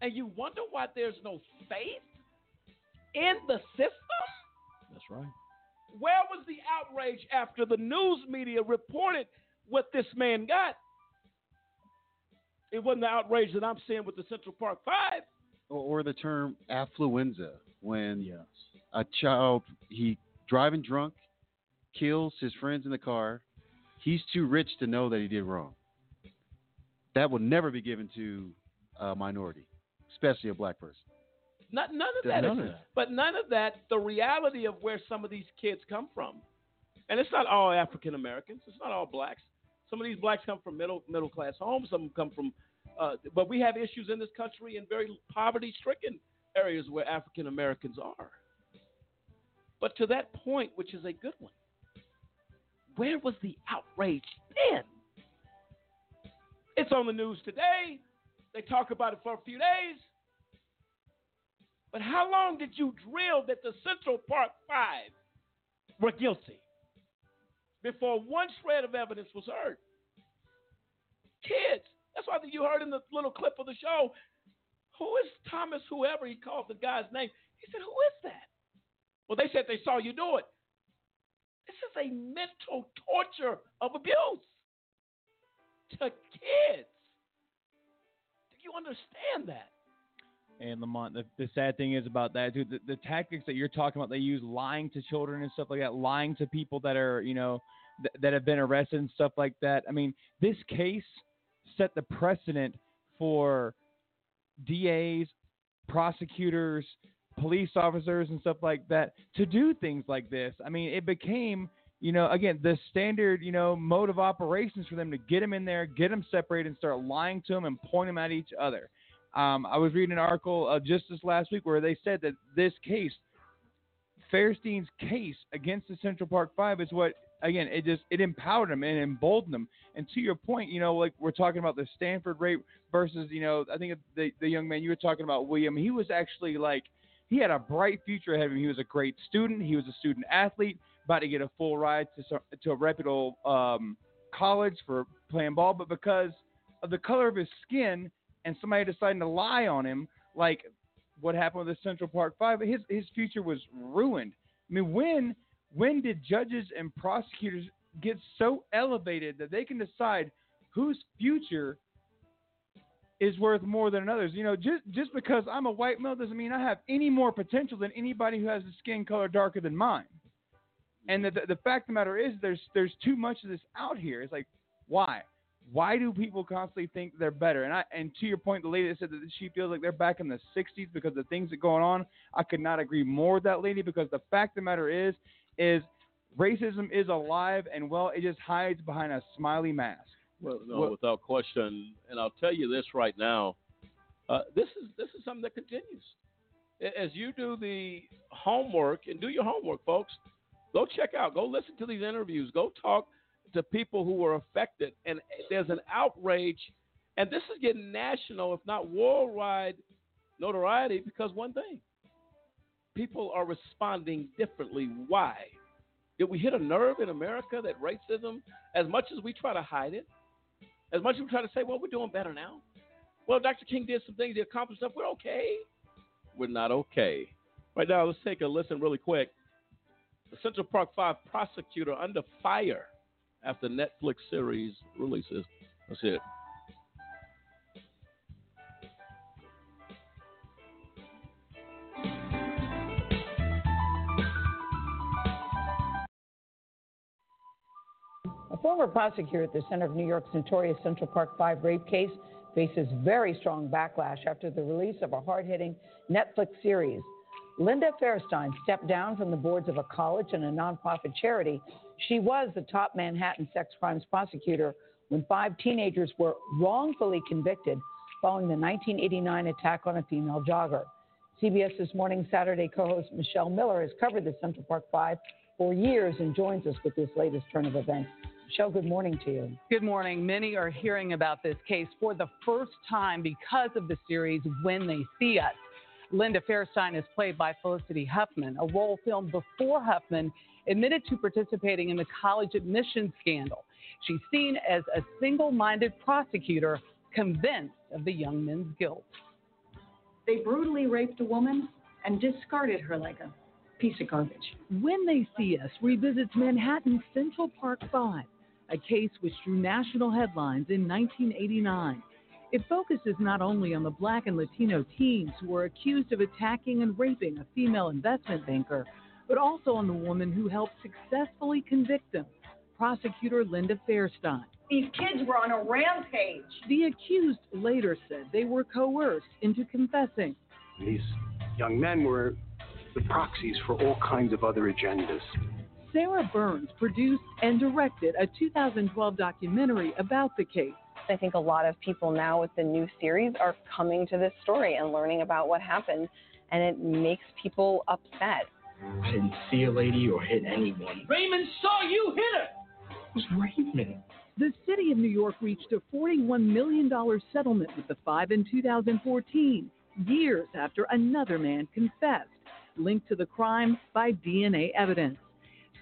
And you wonder why there's no faith in the system? That's right. Where was the outrage after the news media reported what this man got? It wasn't the outrage that I'm seeing with the Central Park Five. Or, or the term affluenza, when a child he driving drunk kills his friends in the car. He's too rich to know that he did wrong. That will never be given to a minority, especially a black person. Not, none of that none is- of that. but none of that, the reality of where some of these kids come from. And it's not all African Americans, it's not all blacks. Some of these blacks come from middle middle class homes, some come from uh, but we have issues in this country in very poverty stricken areas where African Americans are. But to that point, which is a good one, where was the outrage then? It's on the news today. They talk about it for a few days. But how long did you drill that the Central Park Five were guilty before one shred of evidence was heard? Kids. That's why you heard in the little clip of the show. Who is Thomas, whoever he called the guy's name? He said, Who is that? Well, they said they saw you do it. This is a mental torture of abuse to kids. Do you understand that? And Lamont, the, the sad thing is about that, dude. The, the tactics that you're talking about, they use lying to children and stuff like that, lying to people that are, you know, th- that have been arrested and stuff like that. I mean, this case set the precedent for DAs, prosecutors, police officers, and stuff like that to do things like this. I mean, it became, you know, again, the standard, you know, mode of operations for them to get them in there, get them separated, and start lying to them and point them at each other. Um, I was reading an article uh, just this last week where they said that this case, Fairstein's case against the Central Park Five, is what again it just it empowered them and emboldened them. And to your point, you know, like we're talking about the Stanford rape versus, you know, I think the the young man you were talking about, William, he was actually like he had a bright future ahead of him. He was a great student. He was a student athlete, about to get a full ride to some- to a reputable um, college for playing ball, but because of the color of his skin and somebody deciding to lie on him, like what happened with the Central Park Five, his his future was ruined. I mean, when when did judges and prosecutors get so elevated that they can decide whose future is worth more than another's? You know, just just because I'm a white male doesn't mean I have any more potential than anybody who has a skin color darker than mine. And the, the, the fact of the matter is, there's there's too much of this out here. It's like, why? Why do people constantly think they're better? And I and to your point, the lady that said that she feels like they're back in the '60s because of the things that are going on. I could not agree more with that lady because the fact of the matter is, is racism is alive and well, it just hides behind a smiley mask. Well, no, Well- without question. And I'll tell you this right now. Uh, this is this is something that continues. As you do the homework and do your homework, folks, go check out, go listen to these interviews, go talk to people who were affected, and there's an outrage, and this is getting national, if not worldwide, notoriety because one thing: people are responding differently. Why? Did we hit a nerve in America that racism, as much as we try to hide it, as much as we try to say, well, we're doing better now. Well, Dr. King did some things, he accomplished stuff. We're okay. We're not okay. Right now, let's take a listen really quick. Central Park Five prosecutor under fire after Netflix series releases. Let's hear it. A former prosecutor at the center of New York's notorious Central Park 5 rape case faces very strong backlash after the release of a hard hitting Netflix series. Linda Fairstein stepped down from the boards of a college and a nonprofit charity. She was the top Manhattan sex crimes prosecutor when five teenagers were wrongfully convicted following the 1989 attack on a female jogger. CBS This Morning Saturday co host Michelle Miller has covered the Central Park Five for years and joins us with this latest turn of events. Michelle, good morning to you. Good morning. Many are hearing about this case for the first time because of the series When They See Us. Linda Fairstein is played by Felicity Huffman, a role filmed before Huffman admitted to participating in the college admissions scandal. She's seen as a single minded prosecutor convinced of the young men's guilt. They brutally raped a woman and discarded her like a piece of garbage. When They See Us revisits Manhattan's Central Park Five, a case which drew national headlines in 1989. It focuses not only on the black and Latino teens who were accused of attacking and raping a female investment banker, but also on the woman who helped successfully convict them, prosecutor Linda Fairstein. These kids were on a rampage. The accused later said they were coerced into confessing. These young men were the proxies for all kinds of other agendas. Sarah Burns produced and directed a 2012 documentary about the case. I think a lot of people now with the new series are coming to this story and learning about what happened, and it makes people upset. I didn't see a lady or hit anyone. Raymond saw you hit her. Who's Raymond? The city of New York reached a $41 million settlement with the five in 2014, years after another man confessed, linked to the crime by DNA evidence.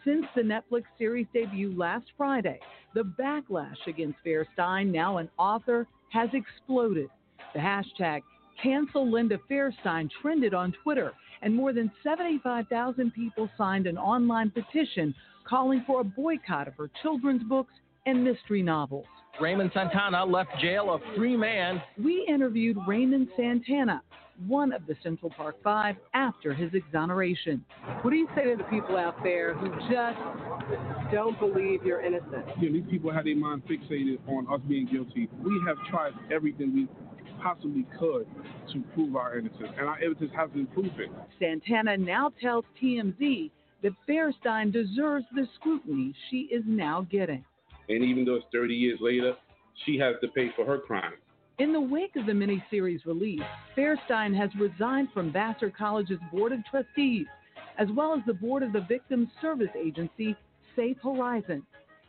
Since the Netflix series debut last Friday, the backlash against Fairstein, now an author, has exploded. The hashtag Cancel Linda Fairstein trended on Twitter, and more than 75,000 people signed an online petition calling for a boycott of her children's books and mystery novels. Raymond Santana left jail a free man. We interviewed Raymond Santana, one of the Central Park Five, after his exoneration. What do you say to the people out there who just don't believe you're innocent? Yeah, these people have their mind fixated on us being guilty. We have tried everything we possibly could to prove our innocence, and our evidence hasn't been proven. Santana now tells TMZ that Fairstein deserves the scrutiny she is now getting. And even though it's 30 years later, she has to pay for her crime. In the wake of the miniseries release, Fairstein has resigned from Vassar College's Board of Trustees, as well as the board of the Victim Service Agency, Safe Horizon.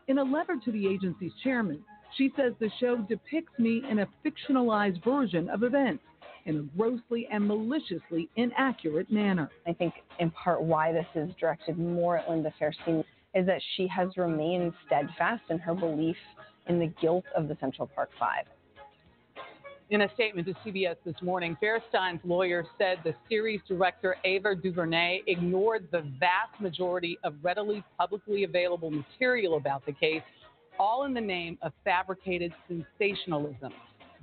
In a letter to the agency's chairman, she says the show depicts me in a fictionalized version of events in a grossly and maliciously inaccurate manner. I think, in part, why this is directed more at Linda Fairstein is that she has remained steadfast in her belief in the guilt of the Central Park Five. In a statement to CBS this morning, Fairstein's lawyer said the series director Ava DuVernay ignored the vast majority of readily publicly available material about the case, all in the name of fabricated sensationalism.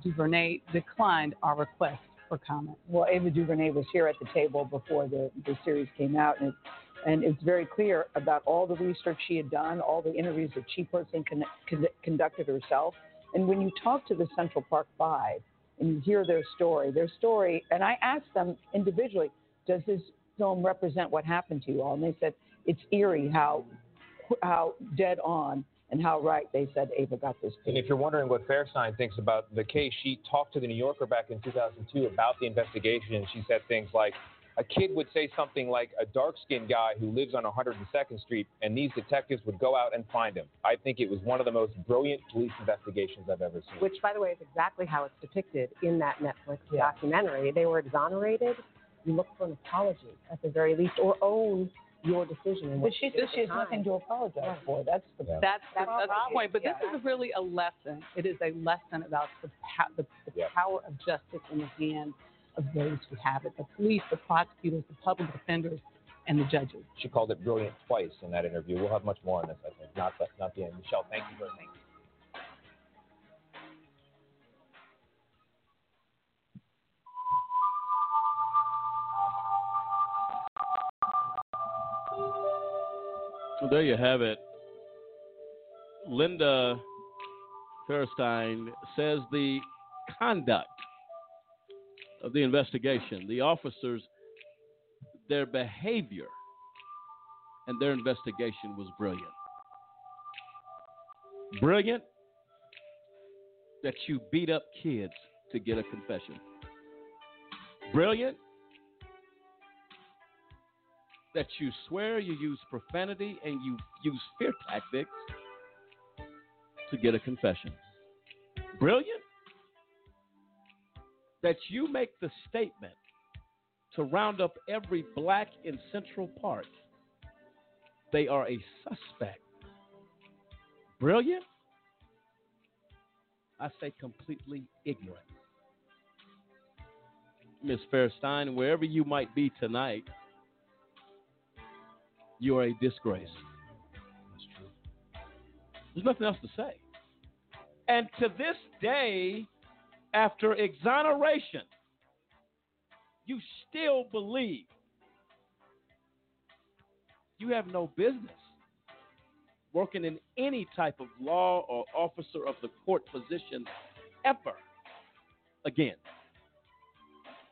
DuVernay declined our request for comment. Well, Ava DuVernay was here at the table before the, the series came out, and, and it's very clear about all the research she had done, all the interviews that she personally con- con- conducted herself. And when you talk to the Central Park Five and you hear their story, their story, and I asked them individually, does this film represent what happened to you all? And they said it's eerie how how dead on and how right they said Ava got this. And if you're wondering what Fairstein thinks about the case, she talked to the New Yorker back in 2002 about the investigation, and she said things like, a kid would say something like a dark skinned guy who lives on 102nd Street, and these detectives would go out and find him. I think it was one of the most brilliant police investigations I've ever seen. Which, by the way, is exactly how it's depicted in that Netflix documentary. They were exonerated. You look for an apology at the very least, or own your decision. But she says she has time. nothing to apologize for. That's the That's, That's the, that's the the point. But yeah. this is really a lesson. It is a lesson about the, pa- the, the power of justice in the hands of those who have it the police, the prosecutors, the public defenders, and the judges. She called it brilliant twice in that interview. We'll have much more on this, I think. Not the, not the end. Michelle, thank you very much. Well, there you have it. Linda Fairstein says the conduct of the investigation, the officers, their behavior, and their investigation was brilliant. Brilliant that you beat up kids to get a confession. Brilliant that you swear, you use profanity, and you use fear tactics to get a confession. Brilliant that you make the statement to round up every black in Central Park. They are a suspect. Brilliant? I say completely ignorant. Miss Fairstein, wherever you might be tonight, you are a disgrace. That's true. There's nothing else to say. And to this day, after exoneration, you still believe you have no business working in any type of law or officer of the court position ever again.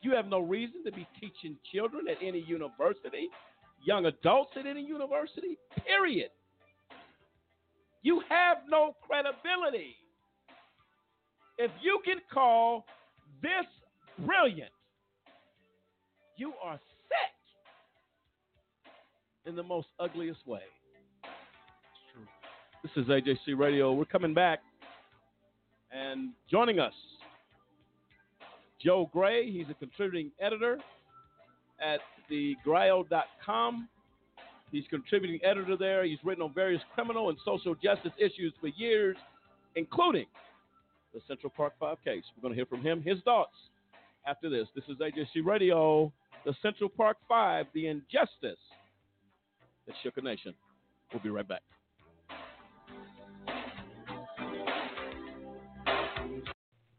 You have no reason to be teaching children at any university, young adults at any university, period. You have no credibility. If you can call this brilliant, you are sick in the most ugliest way. This is AJC Radio. We're coming back and joining us, Joe Gray. He's a contributing editor at thegrio.com. He's contributing editor there. He's written on various criminal and social justice issues for years, including the Central Park 5 case. We're going to hear from him, his thoughts after this. This is AJC Radio, the Central Park 5, the injustice that shook a nation. We'll be right back.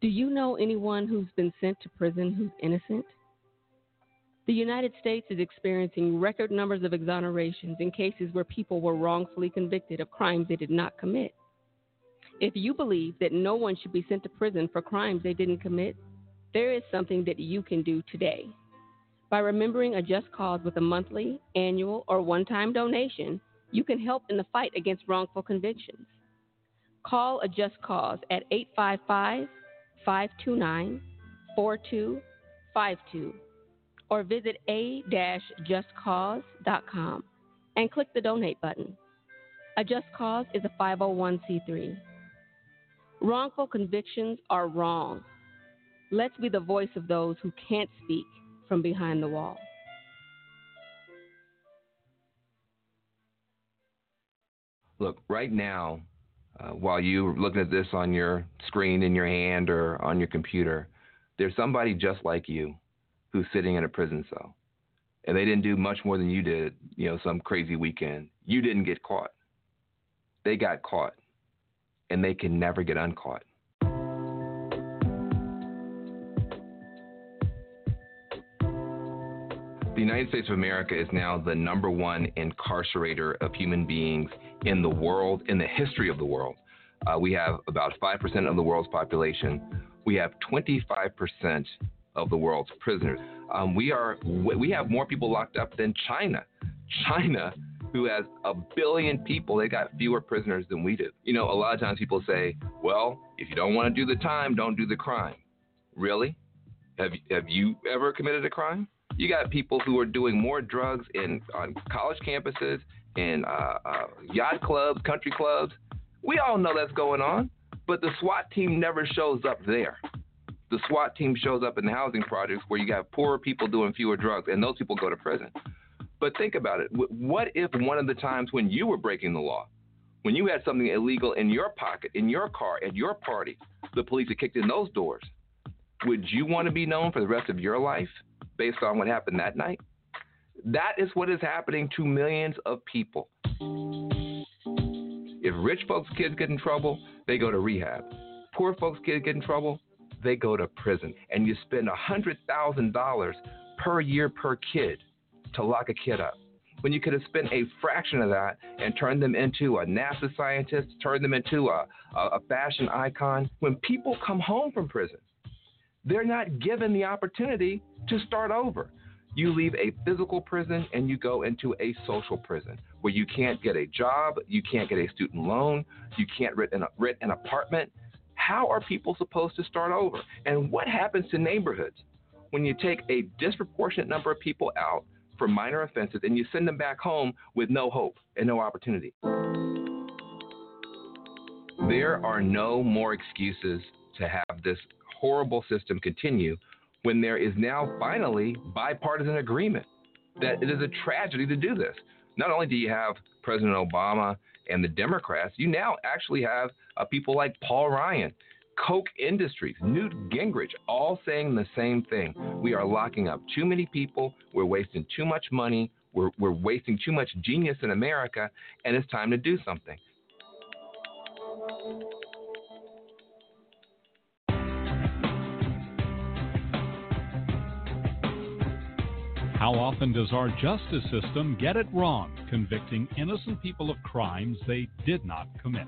Do you know anyone who's been sent to prison who's innocent? The United States is experiencing record numbers of exonerations in cases where people were wrongfully convicted of crimes they did not commit. If you believe that no one should be sent to prison for crimes they didn't commit, there is something that you can do today. By remembering a just cause with a monthly, annual, or one time donation, you can help in the fight against wrongful convictions. Call a just cause at 855 529 4252 or visit a-justcause.com and click the donate button. A Just Cause is a 501c3. Wrongful convictions are wrong. Let's be the voice of those who can't speak from behind the wall. Look, right now, uh, while you're looking at this on your screen in your hand or on your computer, there's somebody just like you who's sitting in a prison cell. And they didn't do much more than you did, you know, some crazy weekend. You didn't get caught. They got caught. And they can never get uncaught. The United States of America is now the number one incarcerator of human beings in the world, in the history of the world. Uh, we have about 5% of the world's population. We have 25% of the world's prisoners. Um, we are we have more people locked up than China. China, who has a billion people, they got fewer prisoners than we do. You know, a lot of times people say, "Well, if you don't want to do the time, don't do the crime." Really? Have have you ever committed a crime? You got people who are doing more drugs in on college campuses, in uh, uh, yacht clubs, country clubs. We all know that's going on, but the SWAT team never shows up there the SWAT team shows up in the housing projects where you have poorer people doing fewer drugs, and those people go to prison. But think about it. What if one of the times when you were breaking the law, when you had something illegal in your pocket, in your car, at your party, the police had kicked in those doors? Would you want to be known for the rest of your life based on what happened that night? That is what is happening to millions of people. If rich folks' kids get in trouble, they go to rehab. Poor folks' kids get in trouble, they go to prison. And you spend $100,000 per year per kid to lock a kid up. when you could have spent a fraction of that and turned them into a NASA scientist, turned them into a, a, fashion icon. When people come home from prison, they're not given the opportunity to start over. You leave a physical prison and you go into a social prison where you can't get a job, you can't get a student loan, you can't rent an, rent an apartment. How are people supposed to start over? And what happens to neighborhoods when you take a disproportionate number of people out for minor offenses and you send them back home with no hope and no opportunity? There are no more excuses to have this horrible system continue when there is now finally bipartisan agreement that it is a tragedy to do this. Not only do you have President Obama and the Democrats, you now actually have uh, people like Paul Ryan, Koch Industries, Newt Gingrich, all saying the same thing. We are locking up too many people, we're wasting too much money, we're, we're wasting too much genius in America, and it's time to do something. How often does our justice system get it wrong, convicting innocent people of crimes they did not commit?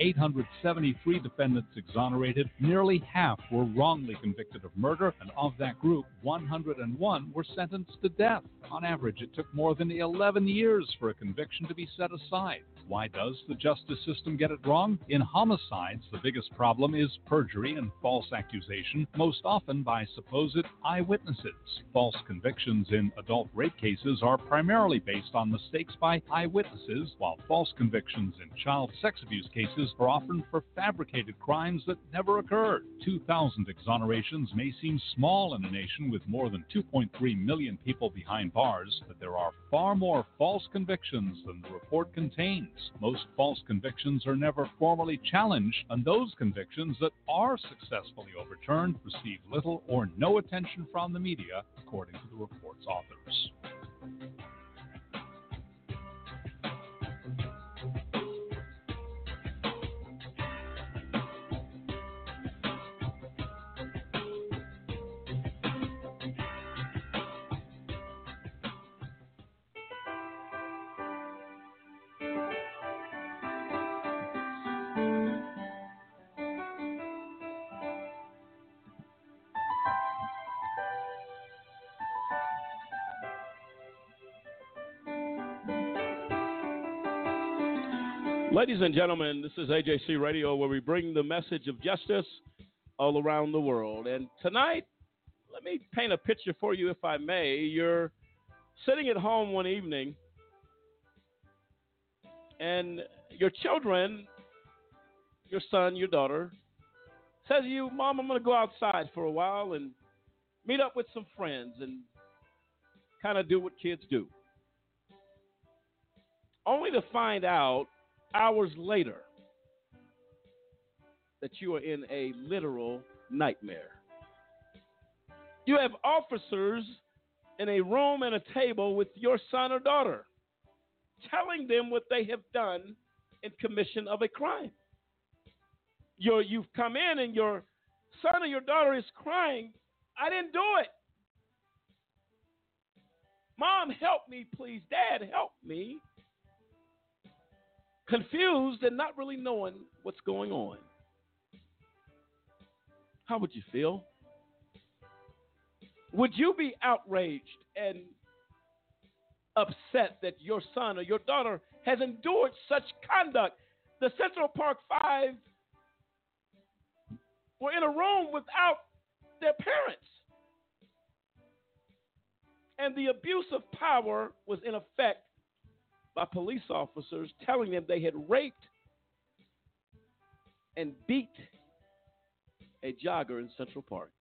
873 defendants exonerated, nearly half were wrongly convicted of murder, and of that group, 101 were sentenced to death. On average, it took more than 11 years for a conviction to be set aside. Why does the justice system get it wrong? In homicides, the biggest problem is perjury and false accusation, most often by supposed eyewitnesses. False convictions in adult rape cases are primarily based on mistakes by eyewitnesses, while false convictions in child sex abuse cases are often for fabricated crimes that never occurred. 2,000 exonerations may seem small in a nation with more than 2.3 million people behind bars, but there are far more false convictions than the report contains. Most false convictions are never formally challenged, and those convictions that are successfully overturned receive little or no attention from the media, according to the report's authors. Ladies and gentlemen, this is AJC Radio where we bring the message of justice all around the world. And tonight, let me paint a picture for you, if I may. You're sitting at home one evening, and your children, your son, your daughter, says to you, Mom, I'm going to go outside for a while and meet up with some friends and kind of do what kids do. Only to find out hours later that you are in a literal nightmare. You have officers in a room and a table with your son or daughter telling them what they have done in commission of a crime. You're, you've come in and your son or your daughter is crying, I didn't do it. Mom, help me, please. Dad, help me confused and not really knowing what's going on. How would you feel? Would you be outraged and upset that your son or your daughter has endured such conduct? The Central Park Five were in a room without their parents. And the abuse of power was in effect by police officers telling them they had raped and beat a jogger in Central Park.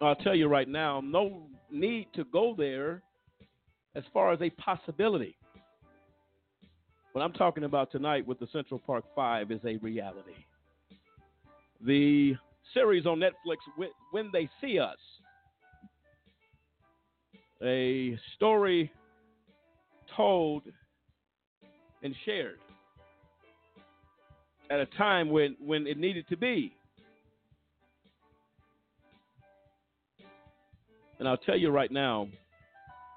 I'll tell you right now, no need to go there as far as a possibility. What I'm talking about tonight with the Central Park Five is a reality. The series on Netflix, When They See Us, a story told and shared at a time when, when it needed to be. And I'll tell you right now,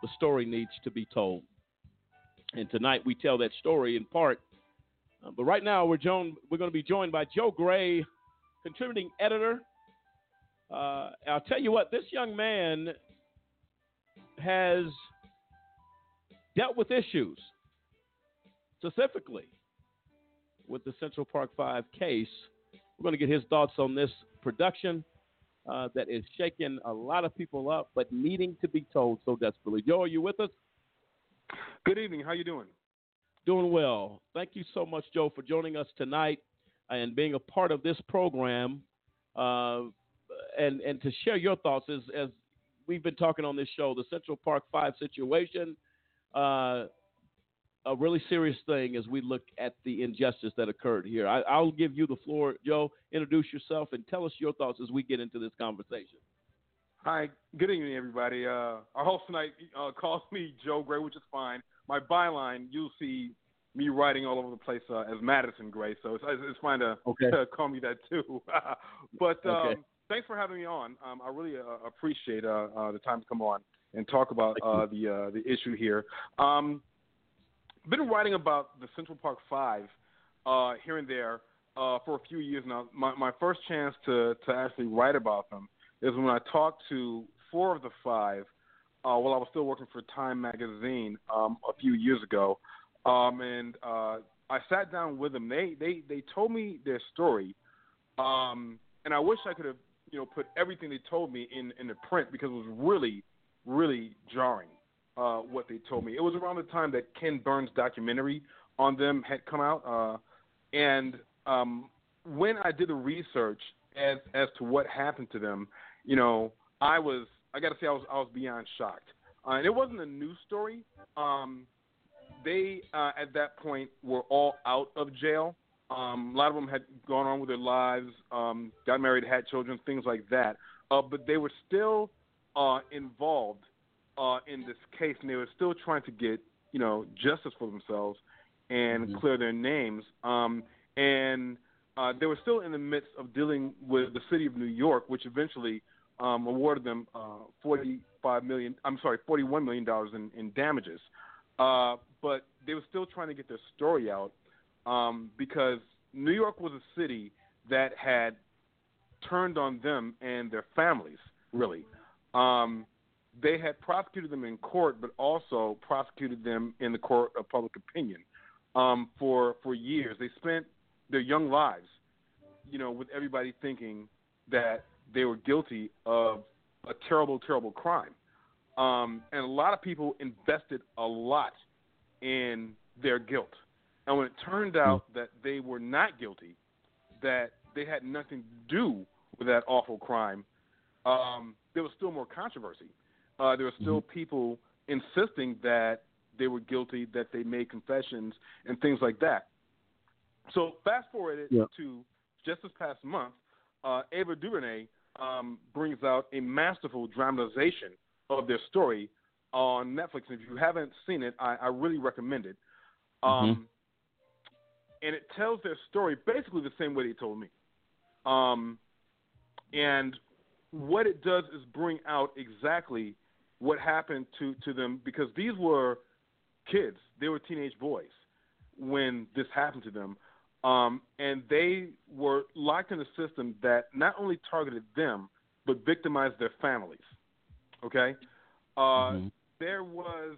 the story needs to be told. And tonight we tell that story in part. Uh, but right now we're, joined, we're going to be joined by Joe Gray, contributing editor. Uh, I'll tell you what, this young man has dealt with issues, specifically with the Central Park 5 case. We're going to get his thoughts on this production uh, that is shaking a lot of people up, but needing to be told so desperately. Joe, are you with us? Good evening. How you doing? Doing well. Thank you so much, Joe, for joining us tonight and being a part of this program, uh, and and to share your thoughts as as we've been talking on this show, the Central Park Five situation. Uh, a really serious thing as we look at the injustice that occurred here. I, will give you the floor, Joe. Introduce yourself and tell us your thoughts as we get into this conversation. Hi, good evening, everybody. Uh, our host tonight uh, calls me Joe Gray, which is fine. My byline, you'll see me writing all over the place uh, as Madison Gray, so it's, it's fine to, okay. to call me that too. but um, okay. Thanks for having me on. Um, I really uh, appreciate uh, uh, the time to come on and talk about the the issue here. Um, been writing about the Central Park Five uh, here and there uh, for a few years now. My, my first chance to, to actually write about them is when I talked to four of the five uh, while I was still working for Time Magazine um, a few years ago. Um, and uh, I sat down with them. They, they, they told me their story. Um, and I wish I could have you know put everything they told me in, in the print because it was really, really jarring uh, what they told me. It was around the time that Ken Burns' documentary on them had come out, uh, and um, when I did the research as as to what happened to them, you know, I was I got to say I was I was beyond shocked. Uh, and it wasn't a news story. Um, they uh, at that point were all out of jail. Um, a lot of them had gone on with their lives, um, got married, had children, things like that. Uh, but they were still uh, involved uh, in this case, and they were still trying to get you know justice for themselves and Mm-hmm. clear their names. Um, and uh, they were still in the midst of dealing with the city of New York, which eventually um, awarded them uh, 45 million. I'm sorry, 41 million dollars in, in damages. Uh, but they were still trying to get their story out um, because New York was a city that had turned on them and their families. Really, um, they had prosecuted them in court, but also prosecuted them in the court of public opinion um, for for years. They spent their young lives, you know, with everybody thinking that they were guilty of a terrible, terrible crime. Um, and a lot of people invested a lot in their guilt. And when it turned out that they were not guilty, that they had nothing to do with that awful crime, um, there was still more controversy. Uh, there were still people insisting that they were guilty, that they made confessions, and things like that. So fast forward it Yeah. to just this past month, uh, Ava DuVernay um, brings out a masterful dramatization of their story on Netflix. If you haven't seen it, I, I really recommend it. Um, And it tells their story basically the same way they told me. Um, and what it does is bring out exactly what happened to, to them because these were kids, they were teenage boys when this happened to them. Um, and they were locked in a system that not only targeted them, but victimized their families. Okay? Uh, There was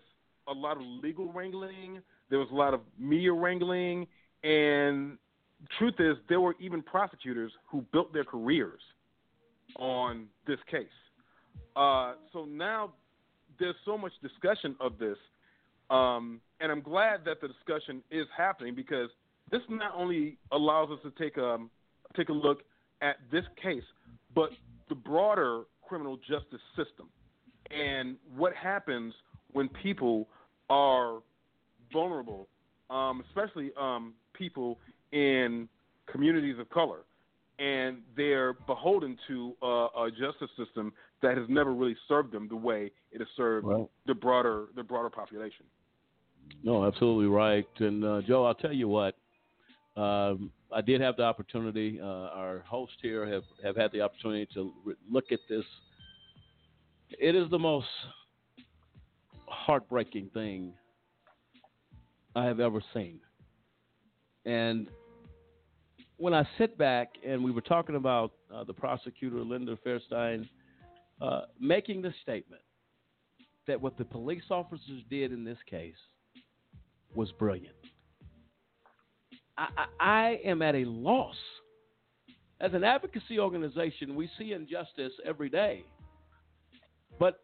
a lot of legal wrangling, there was a lot of media wrangling, and truth is, there were even prosecutors who built their careers on this case. Uh, so now there's so much discussion of this, um, and I'm glad that the discussion is happening because this not only allows us to take a take a look at this case, but the broader criminal justice system and what happens when people are vulnerable, um, especially um, people in communities of color, and they're beholden to uh, a justice system that has never really served them the way it has served the broader the broader population. No, absolutely right. And uh, Joe, I'll tell you what. Um, I did have the opportunity. Uh, our hosts here have, have had the opportunity to re- look at this. It is the most heartbreaking thing I have ever seen. And when I sit back and we were talking about uh, the prosecutor, Linda Fairstein, uh, making the statement that what the police officers did in this case was brilliant. I, I, I am at a loss. As an advocacy organization, we see injustice every day. But,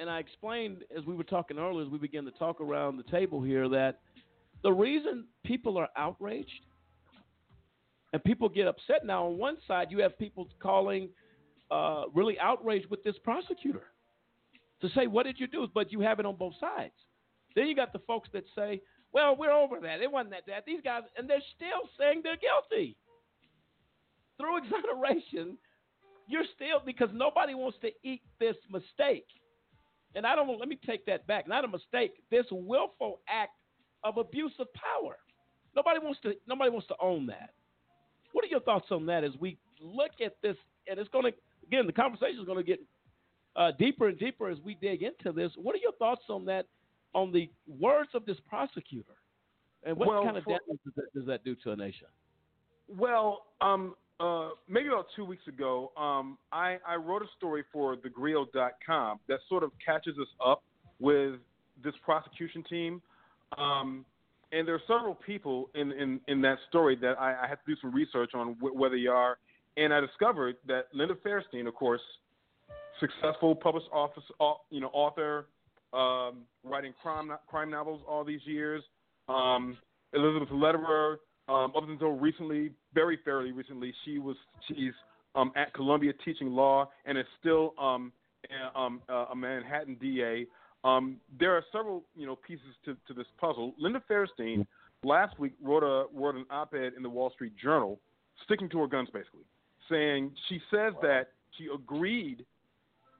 and I explained as we were talking earlier, as we began to talk around the table here, that the reason people are outraged and people get upset now, on one side, you have people calling uh, really outraged with this prosecutor to say, What did you do? But you have it on both sides. Then you got the folks that say, Well, we're over that. It wasn't that bad. These guys, and they're still saying they're guilty. Through exoneration, you're still, because nobody wants to eat this mistake. And I don't want, let me take that back. Not a mistake, this willful act of abuse of power. Nobody wants to, nobody wants to own that. What are your thoughts on that as we look at this? And it's going to, again, the conversation is going to get uh, deeper and deeper as we dig into this. What are your thoughts on that, on the words of this prosecutor? And what Well, kind of for- damage does that, does that do to a nation? Well, um, uh, maybe about two weeks ago, um, I, I wrote a story for thegrio.com that sort of catches us up with this prosecution team. Um, and there are several people in, in, in that story that I, I had to do some research on wh- where they are. And I discovered that Linda Fairstein, of course, successful published office, you know, author, um, writing crime crime novels all these years. Um, Elizabeth Lederer, um, up until recently, very fairly recently, she was she's um, at Columbia teaching law and is still um, a, um, a Manhattan DA. Um, there are several you know pieces to, to this puzzle. Linda Fairstein last week wrote a wrote an op-ed in the Wall Street Journal, sticking to her guns basically, saying she says that she agreed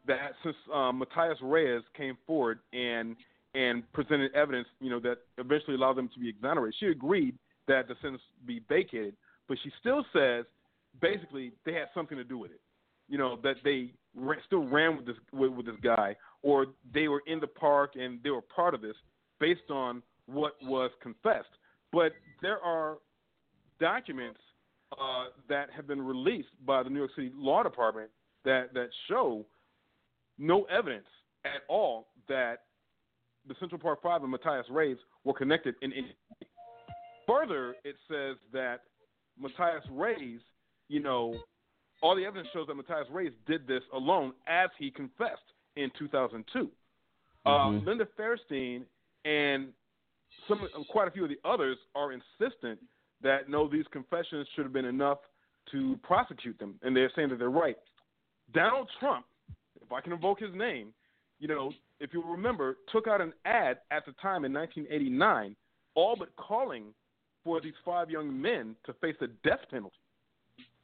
that since um, Matias Reyes came forward and and presented evidence, you know, that eventually allowed them to be exonerated, she agreed that the sentence be vacated. But she still says, basically, they had something to do with it. You know, that they ra- still ran with this with, with this guy, or they were in the park and they were part of this, based on what was confessed. But there are documents uh, that have been released by the New York City Law Department that that show no evidence at all that the Central Park Five and Matias Reyes were connected in any. Further, it says that Matias Reyes, you know, all the evidence shows that Matias Reyes did this alone as he confessed in 2002. Um, Linda Fairstein and some, quite a few of the others are insistent that no, these confessions should have been enough to prosecute them, and they're saying that they're right. Donald Trump, if I can invoke his name, you know, if you remember, took out an ad at the time in 1989, all but calling for these five young men to face the death penalty.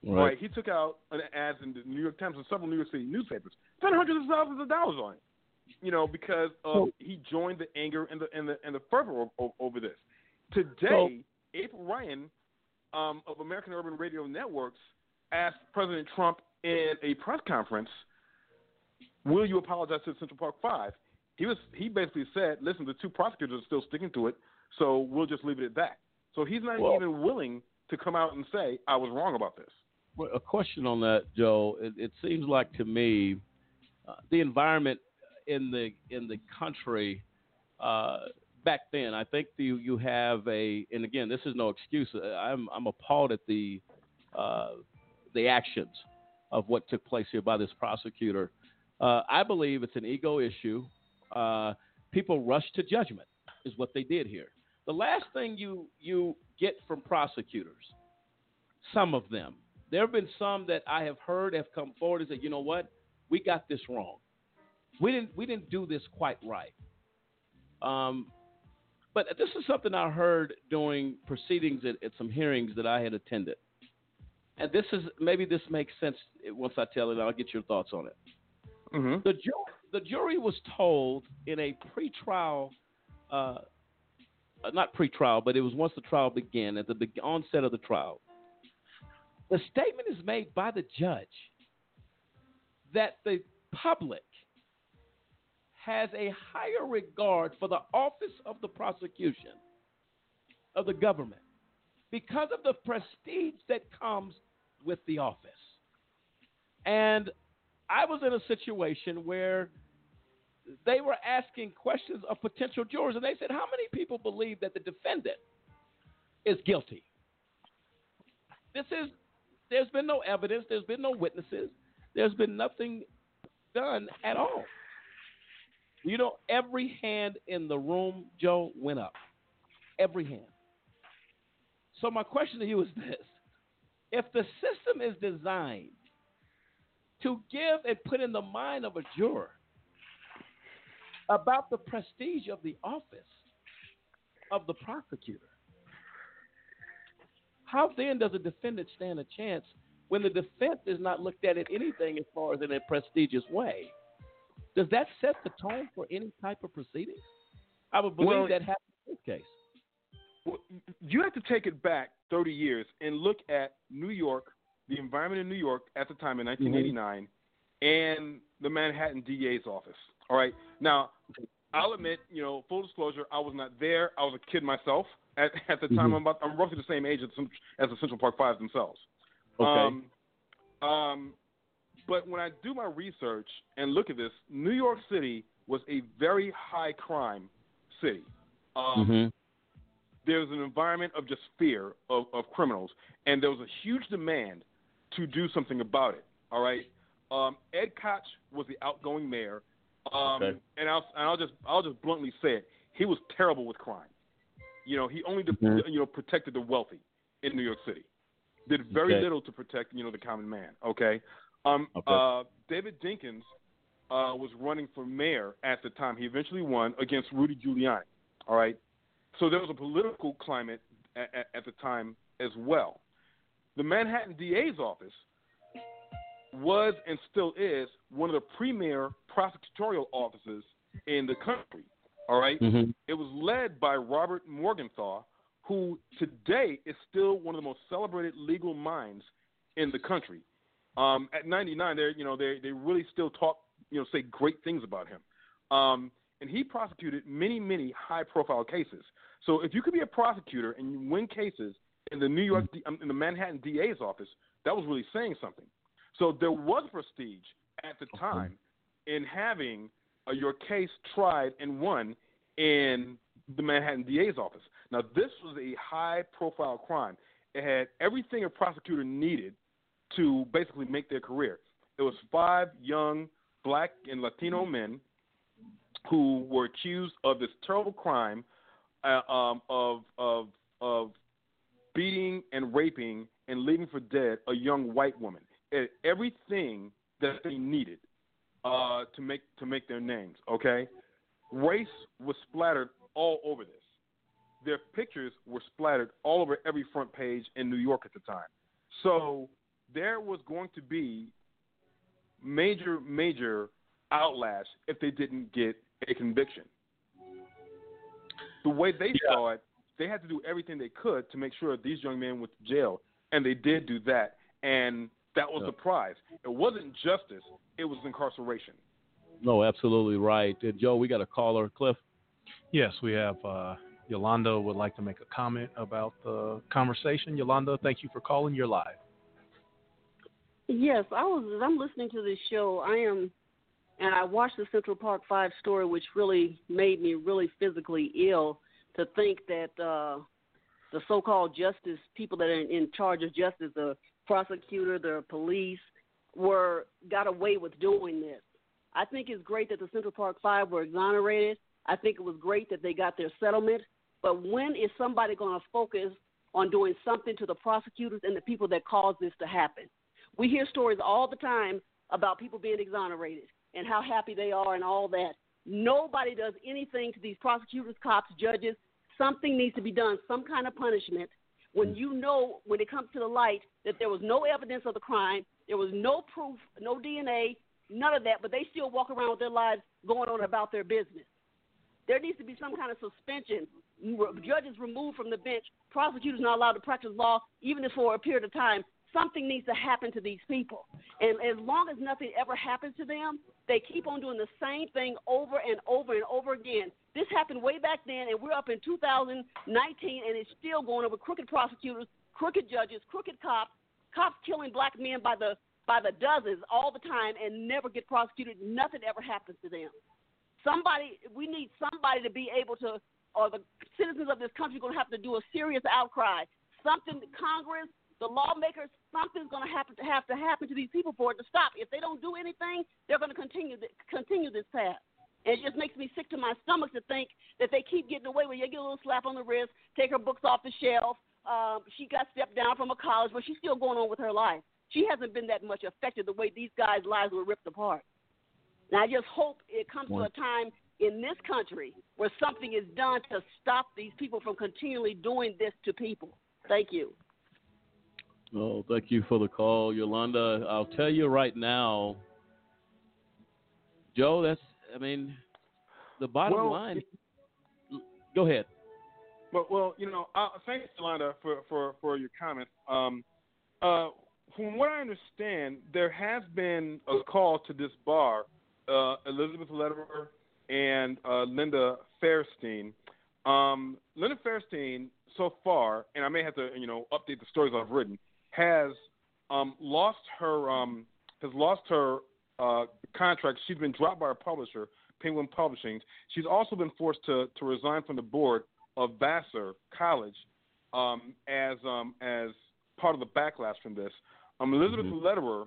Right. He took out an ad in the New York Times and several New York City newspapers, spent hundreds of thousands of dollars on it. You know, because of, he joined the anger and the and the and the fervor o- o- over this. Today, April Ryan um, of American Urban Radio Networks asked President Trump in a press conference, "Will you apologize to the Central Park Five? He was he basically said, "Listen, the two prosecutors are still sticking to it, so we'll just leave it at that." So he's not Well- even willing to come out and say, "I was wrong about this." Well, a question on that, Joe. It, it seems like to me, uh, the environment in the in the country uh, back then. I think you you have a, and again, this is no excuse. Uh, I'm I'm appalled at the uh, the actions of what took place here by this prosecutor. Uh, I believe it's an ego issue. Uh, people rush to judgment is what they did here. The last thing you you get from prosecutors, some of them, there have been some that I have heard have come forward and said, you know what, we got this wrong. we didn't we didn't do this quite right. Um, but this is something I heard during proceedings at, at some hearings that I had attended, and this is maybe this makes sense once I tell it. I'll get your thoughts on it. Mm-hmm. The jury, the jury was told in a pretrial, uh, uh, not pretrial, but it was once the trial began at the be- onset of the trial. The statement is made by the judge that the public has a higher regard for the office of the prosecution of the government because of the prestige that comes with the office. And I was in a situation where they were asking questions of potential jurors, and they said, How many people believe that the defendant is guilty? This is, there's been no evidence, there's been no witnesses, there's been nothing done at all. You know, every hand in the room, Joe, went up. Every hand. So, my question to you is this if the system is designed to give and put in the mind of a juror about the prestige of the office of the prosecutor, how then does a defendant stand a chance when the defense is not looked at it anything as far as in a prestigious way? Does that set the tone for any type of proceedings? I would believe Well- that happens in this case. Well, you have to take it back 30 years and look at New York, the environment in New York at the time in 1989, mm-hmm. and the Manhattan DA's office. All right. Now, I'll admit, you know, full disclosure, I was not there. I was a kid myself at, at the time. Mhm. I'm, about, I'm roughly the same age as, as the Central Park Five themselves. Okay. Um, um, but when I do my research and look at this, New York City was a very high crime city. Um, Mhm. There's an environment of just fear of, of criminals, and there was a huge demand to do something about it. All right. Um, Ed Koch was the outgoing mayor, um, Okay. and I'll and I'll just I'll just bluntly say it. He was terrible with crime. You know, he only de- Mhm. you know protected the wealthy in New York City. Did very Okay. little to protect you know the common man. Okay. Um, Okay. Uh, David Dinkins uh, was running for mayor at the time. He eventually won against Rudy Giuliani. All right. So there was a political climate at, at, at the time as well. The Manhattan DA's office was and still is one of the premier prosecutorial offices in the country. All right? Mhm. It was led by Robert Morgenthau, who today is still one of the most celebrated legal minds in the country. Um, at 99, they you know they they really still talk you know say great things about him. Um, and he prosecuted many many high profile cases. So if you could be a prosecutor and you win cases in the New York um, in the Manhattan DA's office, that was really saying something. So there was prestige at the time in having uh, your case tried and won in the Manhattan DA's office. Now, this was a high profile crime. It had everything a prosecutor needed to basically make their career. It was five young black and Latino men who were accused of this terrible crime uh, um, of, of, of beating and raping and leaving for dead a young white woman. Everything that they needed uh, to make to make their names. Okay, race was splattered all over this. Their pictures were splattered all over every front page in New York at the time. So there was going to be major, major outlash if they didn't get a conviction. The way they saw it, they had to do everything they could to make sure these young men went to jail, and they did do that. And that was the prize. It wasn't justice; it was incarceration. No, absolutely right. Uh, Joe, we got a caller. Cliff. Yes, we have uh, Yolanda would like to make a comment about the conversation. Yolanda, thank you for calling. You're live. Yes, I was. I'm listening to this show. I am, and I watched the Central Park Five story, which really made me really physically ill to think that uh, the so-called justice people that are in, in charge of justice, the prosecutor, the police, were got away with doing this. I think it's great that the Central Park Five were exonerated. I think it was great that they got their settlement. But when is somebody going to focus on doing something to the prosecutors and the people that caused this to happen? We hear stories all the time about people being exonerated, and how happy they are and all that. Nobody does anything to these prosecutors, cops, judges. Something needs to be done, some kind of punishment. When mm. you know, when it comes to the light, that there was no evidence of the crime, there was no proof, no DNA, none of that, but they still walk around with their lives going on about their business. There needs to be some kind of suspension. Judges removed from the bench, prosecutors not allowed to practice law, even if for a period of time. Something needs to happen to these people. And as long as nothing ever happens to them, they keep on doing the same thing over and over and over again. This happened way back then, and we're up in 2019, and it's still going on with crooked prosecutors, crooked judges, crooked cops, cops killing black men by the by the dozens all the time and never get prosecuted. Nothing ever happens to them. Somebody, we need somebody to be able to, or the citizens of this country are going to have to do a serious outcry. Something, Congress, the lawmakers, something's going to happen to have to happen to these people for it to stop. If they don't do anything, they're going to continue continue this path. And it just makes me sick to my stomach to think that they keep getting away with. You get a little slap on the wrist, take her books off the shelf. Um, she got stepped down from a college, but she's still going on with her life. She hasn't been that much affected the way these guys' lives were ripped apart. And I just hope it comes to a time in this country where something is done to stop these people from continually doing this to people. Thank you. Oh, thank you for the call, Yolanda. I'll tell you right now, Joe. That's I mean, the bottom Well, line. Go ahead. Well, well, you know, uh, thanks, Yolanda, for, for, for your comment. Um, uh, from what I understand, there has been a call to disbar uh, Elizabeth Lederer and uh, Linda Fairstein. Um, Linda Fairstein, so far, and I may have to, you know, update the stories I've written, has um, lost her um, has lost her uh, contract. She's been dropped by her publisher, Penguin Publishing. She's also been forced to, to resign from the board of Vassar College um, as um, as part of the backlash from this. Um, Elizabeth Lederer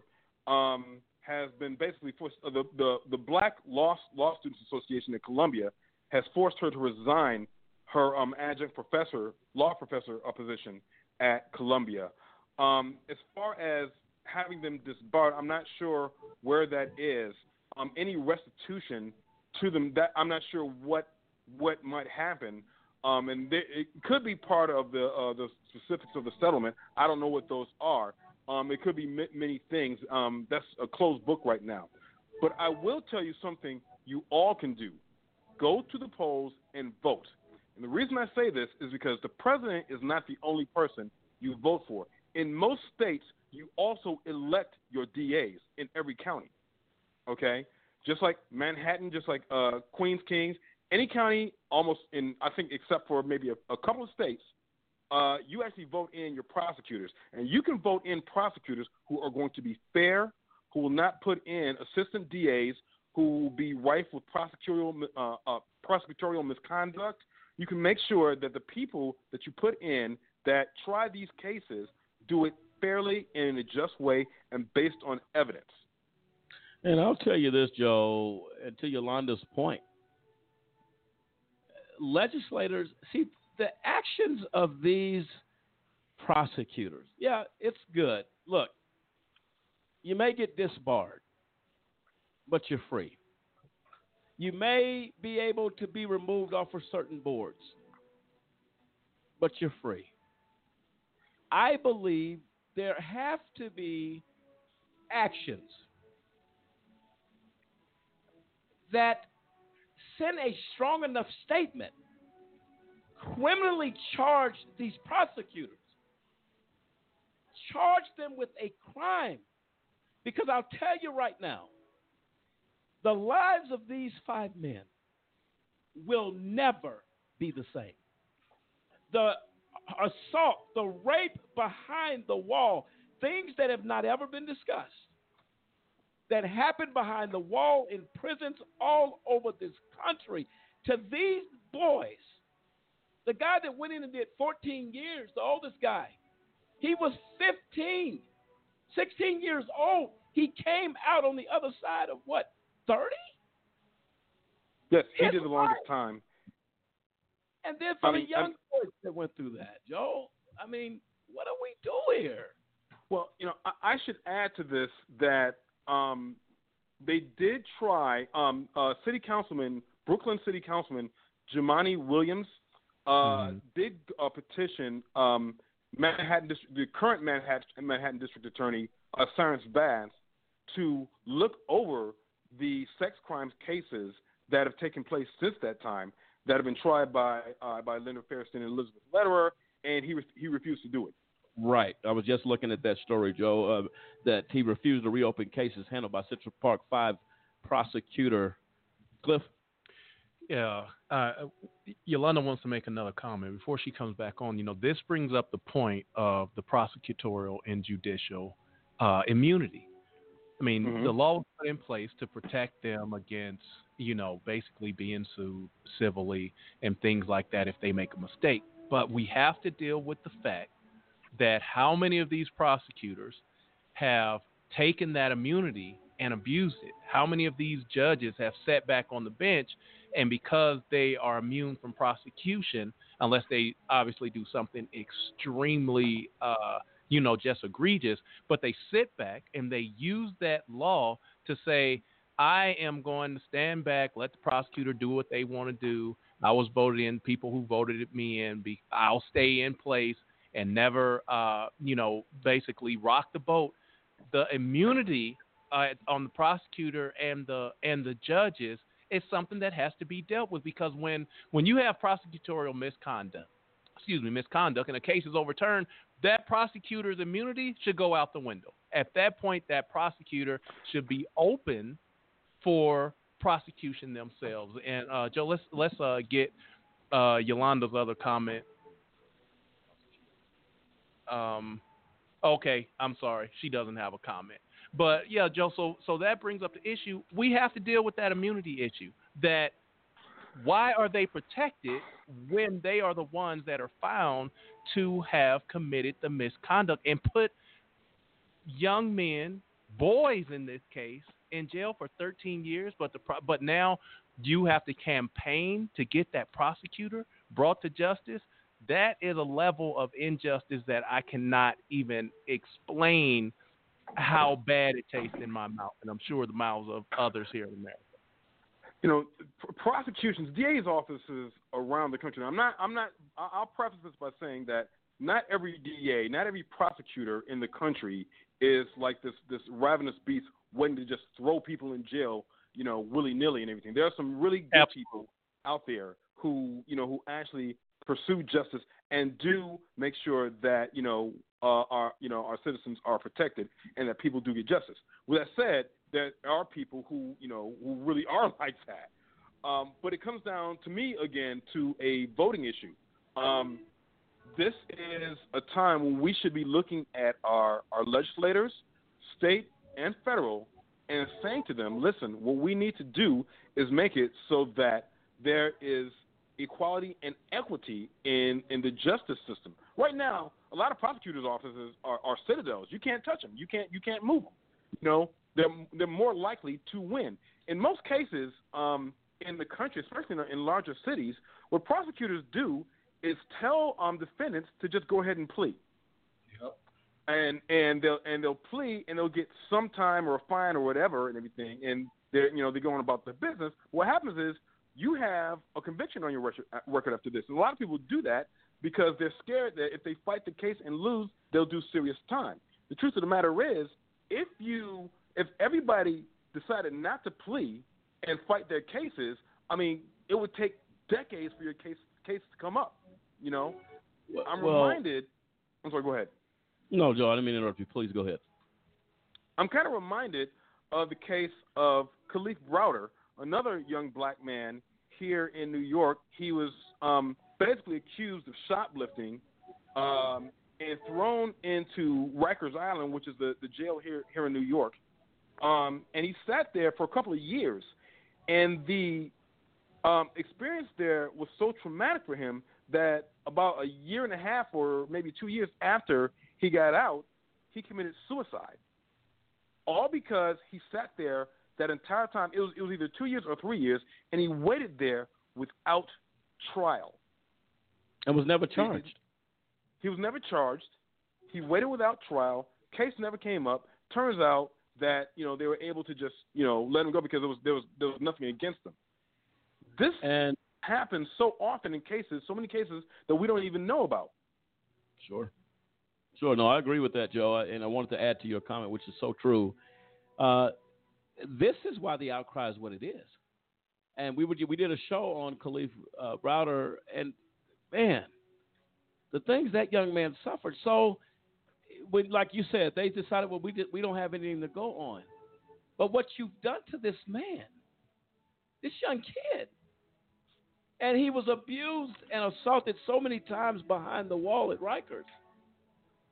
um, has been basically forced. Uh, the, the the Black Law Law Students Association in Columbia has forced her to resign her um, adjunct professor, law professor uh, position at Columbia. Um, as far as having them disbarred, I'm not sure where that is. Um, any restitution to them, that I'm not sure what what might happen. Um, and it could be part of the uh, the specifics of the settlement. I don't know what those are. Um, it could be m- many things. Um, that's a closed book right now. But I will tell you something you all can do. Go to the polls and vote. And the reason I say this is because the president is not the only person you vote for. In most states, you also elect your DAs in every county. Okay? Just like Manhattan, just like uh, Queens Kings, any county, almost in, I think, except for maybe a, a couple of states, uh, you actually vote in your prosecutors. And you can vote in prosecutors who are going to be fair, who will not put in assistant DAs who will be rife with prosecutorial, uh, uh, prosecutorial misconduct. You can make sure that the people that you put in that try these cases do it fairly and in a just way and based on evidence. And I'll tell you this, Joe, and to Yolanda's point, legislators see the actions of these prosecutors. Yeah, it's good. Look, you may get disbarred, but you're free. You may be able to be removed off of certain boards, but you're free. I believe there have to be actions that send a strong enough statement, criminally charge these prosecutors, charge them with a crime. Because I'll tell you right now, the lives of these five men will never be the same. The assault, the rape behind the wall, things that have not ever been discussed, that happened behind the wall in prisons all over this country. To these boys, the guy that went in and did 14 years, the oldest guy, he was 15, 16 years old. He came out on the other side of what, 30? Yes, he Yes, did the longest time. And then for I mean, the young I'm- boys that went through that, Joe, I mean, what do we do here? Well, you know, I, I should add to this that um, they did try. Um, uh, City Councilman, Brooklyn City Councilman Jumaane Williams, uh, Mm-hmm. did uh, petition um, Manhattan, Dis- the current Manhattan, Manhattan District Attorney, uh, Cyrus Vance, to look over the sex crimes cases that have taken place since that time that have been tried by uh, by Linda Fairstein and Elizabeth Lederer, and he re- he refused to do it. Right. I was just looking at that story, Joe, uh, that he refused to reopen cases handled by Central Park Five prosecutor Cliff. Yeah, uh, Yolanda wants to make another comment before she comes back on. You know, this brings up the point of the prosecutorial and judicial uh, immunity. I mean, Mhm. the law was put in place to protect them against, you know, basically being sued civilly and things like that if they make a mistake. But we have to deal with the fact that how many of these prosecutors have taken that immunity and abused it? How many of these judges have sat back on the bench and because they are immune from prosecution, unless they obviously do something extremely, uh, you know, just egregious, but they sit back and they use that law to say, I am going to stand back, let the prosecutor do what they want to do. I was voted in, people who voted me in, be, I'll stay in place and never, uh, you know, basically rock the boat. The immunity uh, on the prosecutor and the and the judges is something that has to be dealt with because when when you have prosecutorial misconduct, excuse me, misconduct, and a case is overturned, that prosecutor's immunity should go out the window. At that point, that prosecutor should be open for prosecution themselves. And uh, Joe, let's let's uh, get uh, Yolanda's other comment. Um, okay, I'm sorry, she doesn't have a comment. But yeah, Joe. So so that brings up the issue. We have to deal with that immunity issue. That why are they protected when they are the ones that are found to have committed the misconduct and put young men, boys in this case, in jail for 13 years? But the but now you have to campaign to get that prosecutor brought to justice. That is a level of injustice that I cannot even explain how bad it tastes in my mouth, and I'm sure the mouths of others here in America. you know, pr- prosecutions, DA's offices around the country. I'm not. I'm not. I'll preface this by saying that not every DA, not every prosecutor in the country is like this this ravenous beast waiting to just throw people in jail, you know, willy nilly and everything. There are some really good people out there who you know who actually pursue justice and do make sure that you know uh, our you know our citizens are protected and that people do get justice. With that said, there are people who you know who really are like that. Um, but it comes down to me again to a voting issue. Um, this is a time when we should be looking at our, our legislators, state and federal, and saying to them, listen, what we need to do is make it so that there is equality and equity in, in the justice system. Right now, a lot of prosecutors' offices are, are citadels. You can't touch them. You can't you can't move them. You know, they're they're more likely to win. In most cases, um, in the country, especially in, larger cities, what prosecutors do is tell um, defendants to just go ahead and plea. And and they'll and they'll plea and they'll get some time or a fine or whatever and everything, and they're you know they're going about their business. What happens is you have a conviction on your record after this. And a lot of people do that because they're scared that if they fight the case and lose, they'll do serious time. The truth of the matter is, if you if everybody decided not to plea and fight their cases, I mean, it would take decades for your case case to come up. You know, I'm Well- reminded. I'm sorry. Go ahead. No, Joe, I didn't mean to interrupt you. Please go ahead. I'm kind of reminded of the case of Kalief Browder, another young black man here in New York. He was um, basically accused of shoplifting um, and thrown into Rikers Island, which is the, the jail here here in New York. Um, and he sat there for a couple of years, and the um, experience there was so traumatic for him that about a year and a half, or maybe two years after he got out, he committed suicide all because he sat there that entire time. It was it was either two years or three years, and he waited there without trial. And was never charged. He was never charged. He waited without trial. Case never came up. Turns out that you know they were able to just you know let him go because there was there was there was nothing against them. This and happens so often in cases, so many cases that we don't even know about. Sure. Sure. No, I agree with that, Joe. And I wanted to add to your comment, which is so true. Uh, this is why the outcry is what it is. And we would, we did a show on Kalief uh, Browder, and man, the things that young man suffered. So, when, like you said, they decided, well, we did, we don't have anything to go on. But what you've done to this man, this young kid, and he was abused and assaulted so many times behind the wall at Rikers.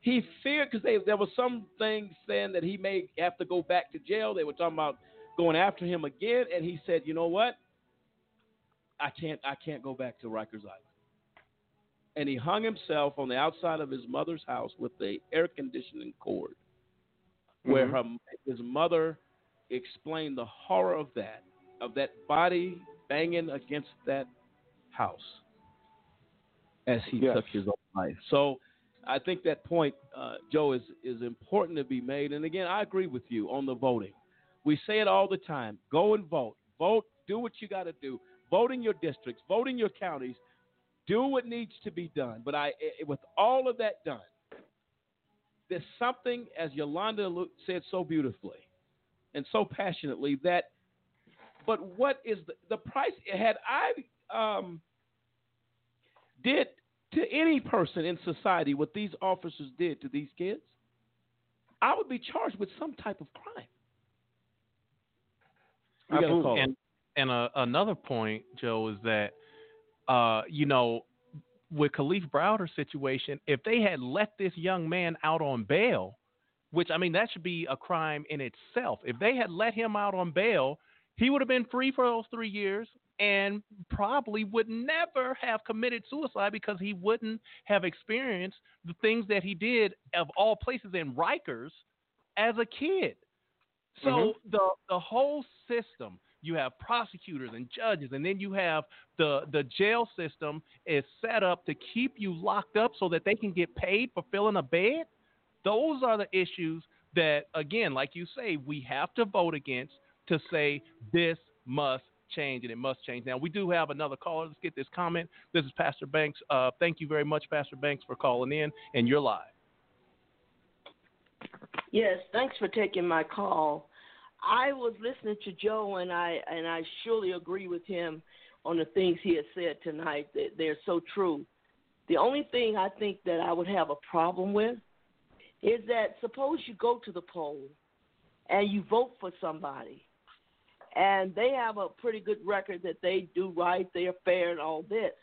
He feared because there was some things saying that he may have to go back to jail. They were talking about going after him again, and he said, "You know what? I can't. I can't go back to Rikers Island." And he hung himself on the outside of his mother's house with the air conditioning cord, mm-hmm. where her his mother explained the horror of that, of that body banging against that house as he yes. took his own life. So I think that point, uh, Joe, is is important to be made. And again, I agree with you on the voting. We say it all the time: go and vote. Vote. Do what you got to do. Vote in your districts. Vote in your counties. Do what needs to be done. But I, with all of that done, there's something, as Yolanda said so beautifully and so passionately, that. But what is the, the price? Had I um, did to any person in society what these officers did to these kids, I would be charged with some type of crime. And, and uh, another point, Joe, is that uh, you know with Kalief Browder's situation, if they had let this young man out on bail, which I mean that should be a crime in itself. If they had let him out on bail, he would have been free for those three years and probably would never have committed suicide because he wouldn't have experienced the things that he did of all places in Rikers as a kid. So mm-hmm. the the whole system, you have prosecutors and judges, and then you have the the jail system is set up to keep you locked up so that they can get paid for filling a bed. Those are the issues that, again, like you say, we have to vote against to say this must change and it must change. Now, we do have another caller. Let's get this comment. This is Pastor Banks. Uh, thank you very much, Pastor Banks, for calling in, and you're live. Yes, thanks for taking my call. I was listening to Joe, and I and I surely agree with him on the things he has said tonight. That they're so true. The only thing I think that I would have a problem with is that suppose you go to the poll and you vote for somebody and they have a pretty good record that they do right, they are fair, and all this.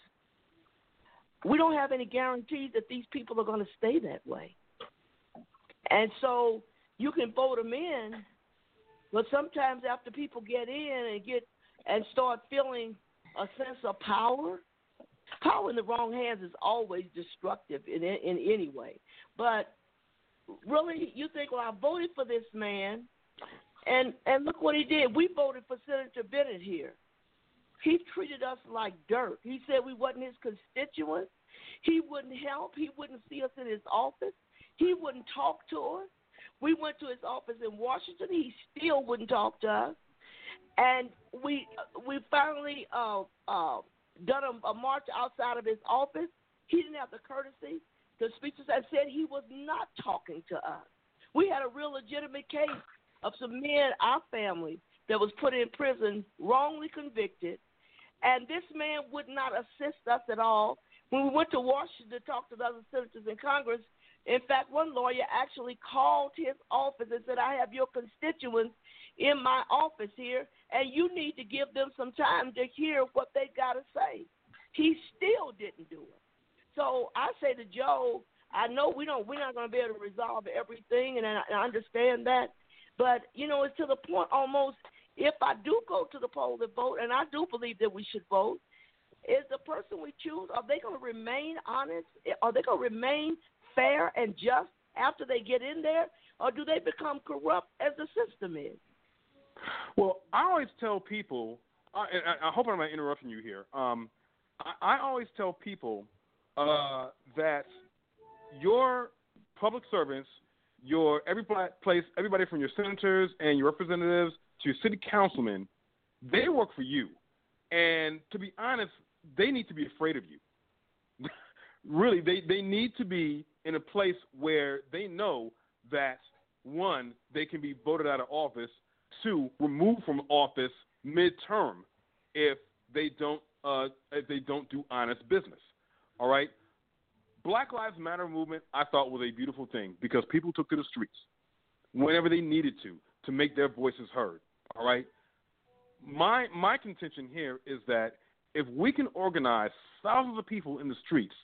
We don't have any guarantees that these people are going to stay that way. And so you can vote them in, but sometimes after people get in and get and start feeling a sense of power, power in the wrong hands is always destructive in in any way. But really, you think, well, I voted for this man, and and look what he did. We voted for Senator Bennet here. He treated us like dirt. He said we wasn't his constituents. He wouldn't help. He wouldn't see us in his office. He wouldn't talk to us. We went to his office in Washington. He still wouldn't talk to us. And we we finally uh, uh, done a, a march outside of his office. He didn't have the courtesy to speak to us and said he was not talking to us. We had a real legitimate case of some men, our family, that was put in prison, wrongly convicted, and this man would not assist us at all. When we went to Washington to talk to the other senators in Congress, in fact, one lawyer actually called his office and said, I have your constituents in my office here, and you need to give them some time to hear what they got to say. He still didn't do it. So I say to Joe, I know we don't, we're not going to be able to resolve everything, and I, I understand that. But you know, it's to the point almost. If I do go to the poll to vote, and I do believe that we should vote, is the person we choose are they going to remain honest? Are they going to remain fair and just after they get in there, or do they become corrupt as the system is? Well, I always tell people, I, I hope I'm not interrupting you here. Um, I, I always tell people uh, that your public servants your every place, everybody from your senators and your representatives to your city councilmen, they work for you. And to be honest, they need to be afraid of you. really, they, they need to be in a place where they know that one, they can be voted out of office, two, removed from office midterm if they don't uh, if they don't do honest business. All right. Black Lives Matter movement, I thought was a beautiful thing because people took to the streets whenever they needed to to make their voices heard. All right. My my contention here is that if we can organize thousands of people in the streets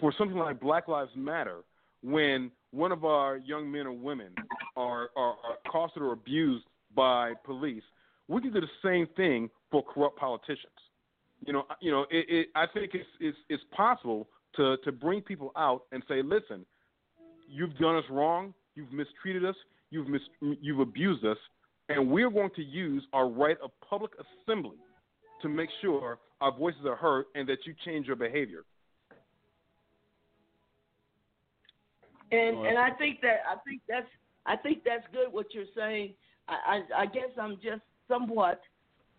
for something like Black Lives Matter, when one of our young men or women are, are, are accosted or abused by police, we can do the same thing for corrupt politicians. You know, you know, it, it, I think it's, it's it's possible to to bring people out and say, listen, you've done us wrong, you've mistreated us, you've mis- you've abused us, and we're going to use our right of public assembly to make sure our voices are heard and that you change your behavior. And and I think that I think that's I think that's good what you're saying. I I, I guess I'm just somewhat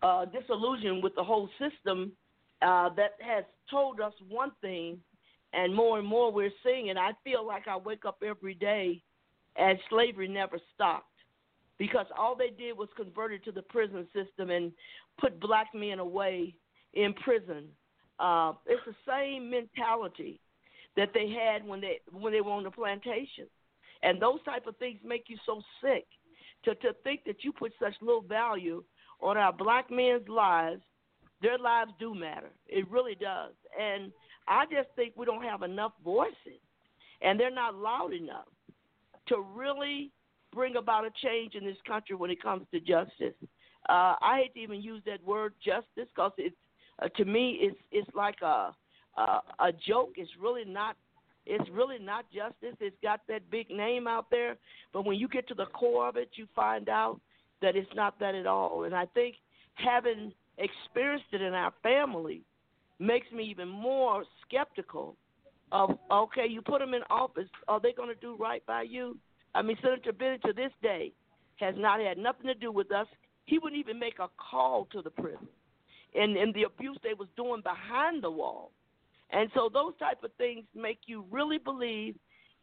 uh, disillusioned with the whole system uh, that has told us one thing, and more and more we're seeing. And I feel like I wake up every day and slavery never stopped because all they did was convert it to the prison system and put black men away in prison. Uh, it's the same mentality that they had when they when they were on the plantation, and those type of things make you so sick to to think that you put such little value on our black men's lives. Their lives do matter. It really does, and I just think we don't have enough voices, and they're not loud enough to really bring about a change in this country when it comes to justice. Uh, I hate to even use that word justice because it's uh, to me it's it's like a uh, a joke. It's really not. It's really not justice. It's got that big name out there, but when you get to the core of it, you find out that it's not that at all. And I think having experienced it in our family makes me even more skeptical of okay, you put them in office, are they going to do right by you? I mean, Senator Bennet to this day has not had nothing to do with us. He wouldn't even make a call to the prison, and and the abuse they was doing behind the wall. And so those type of things make you really believe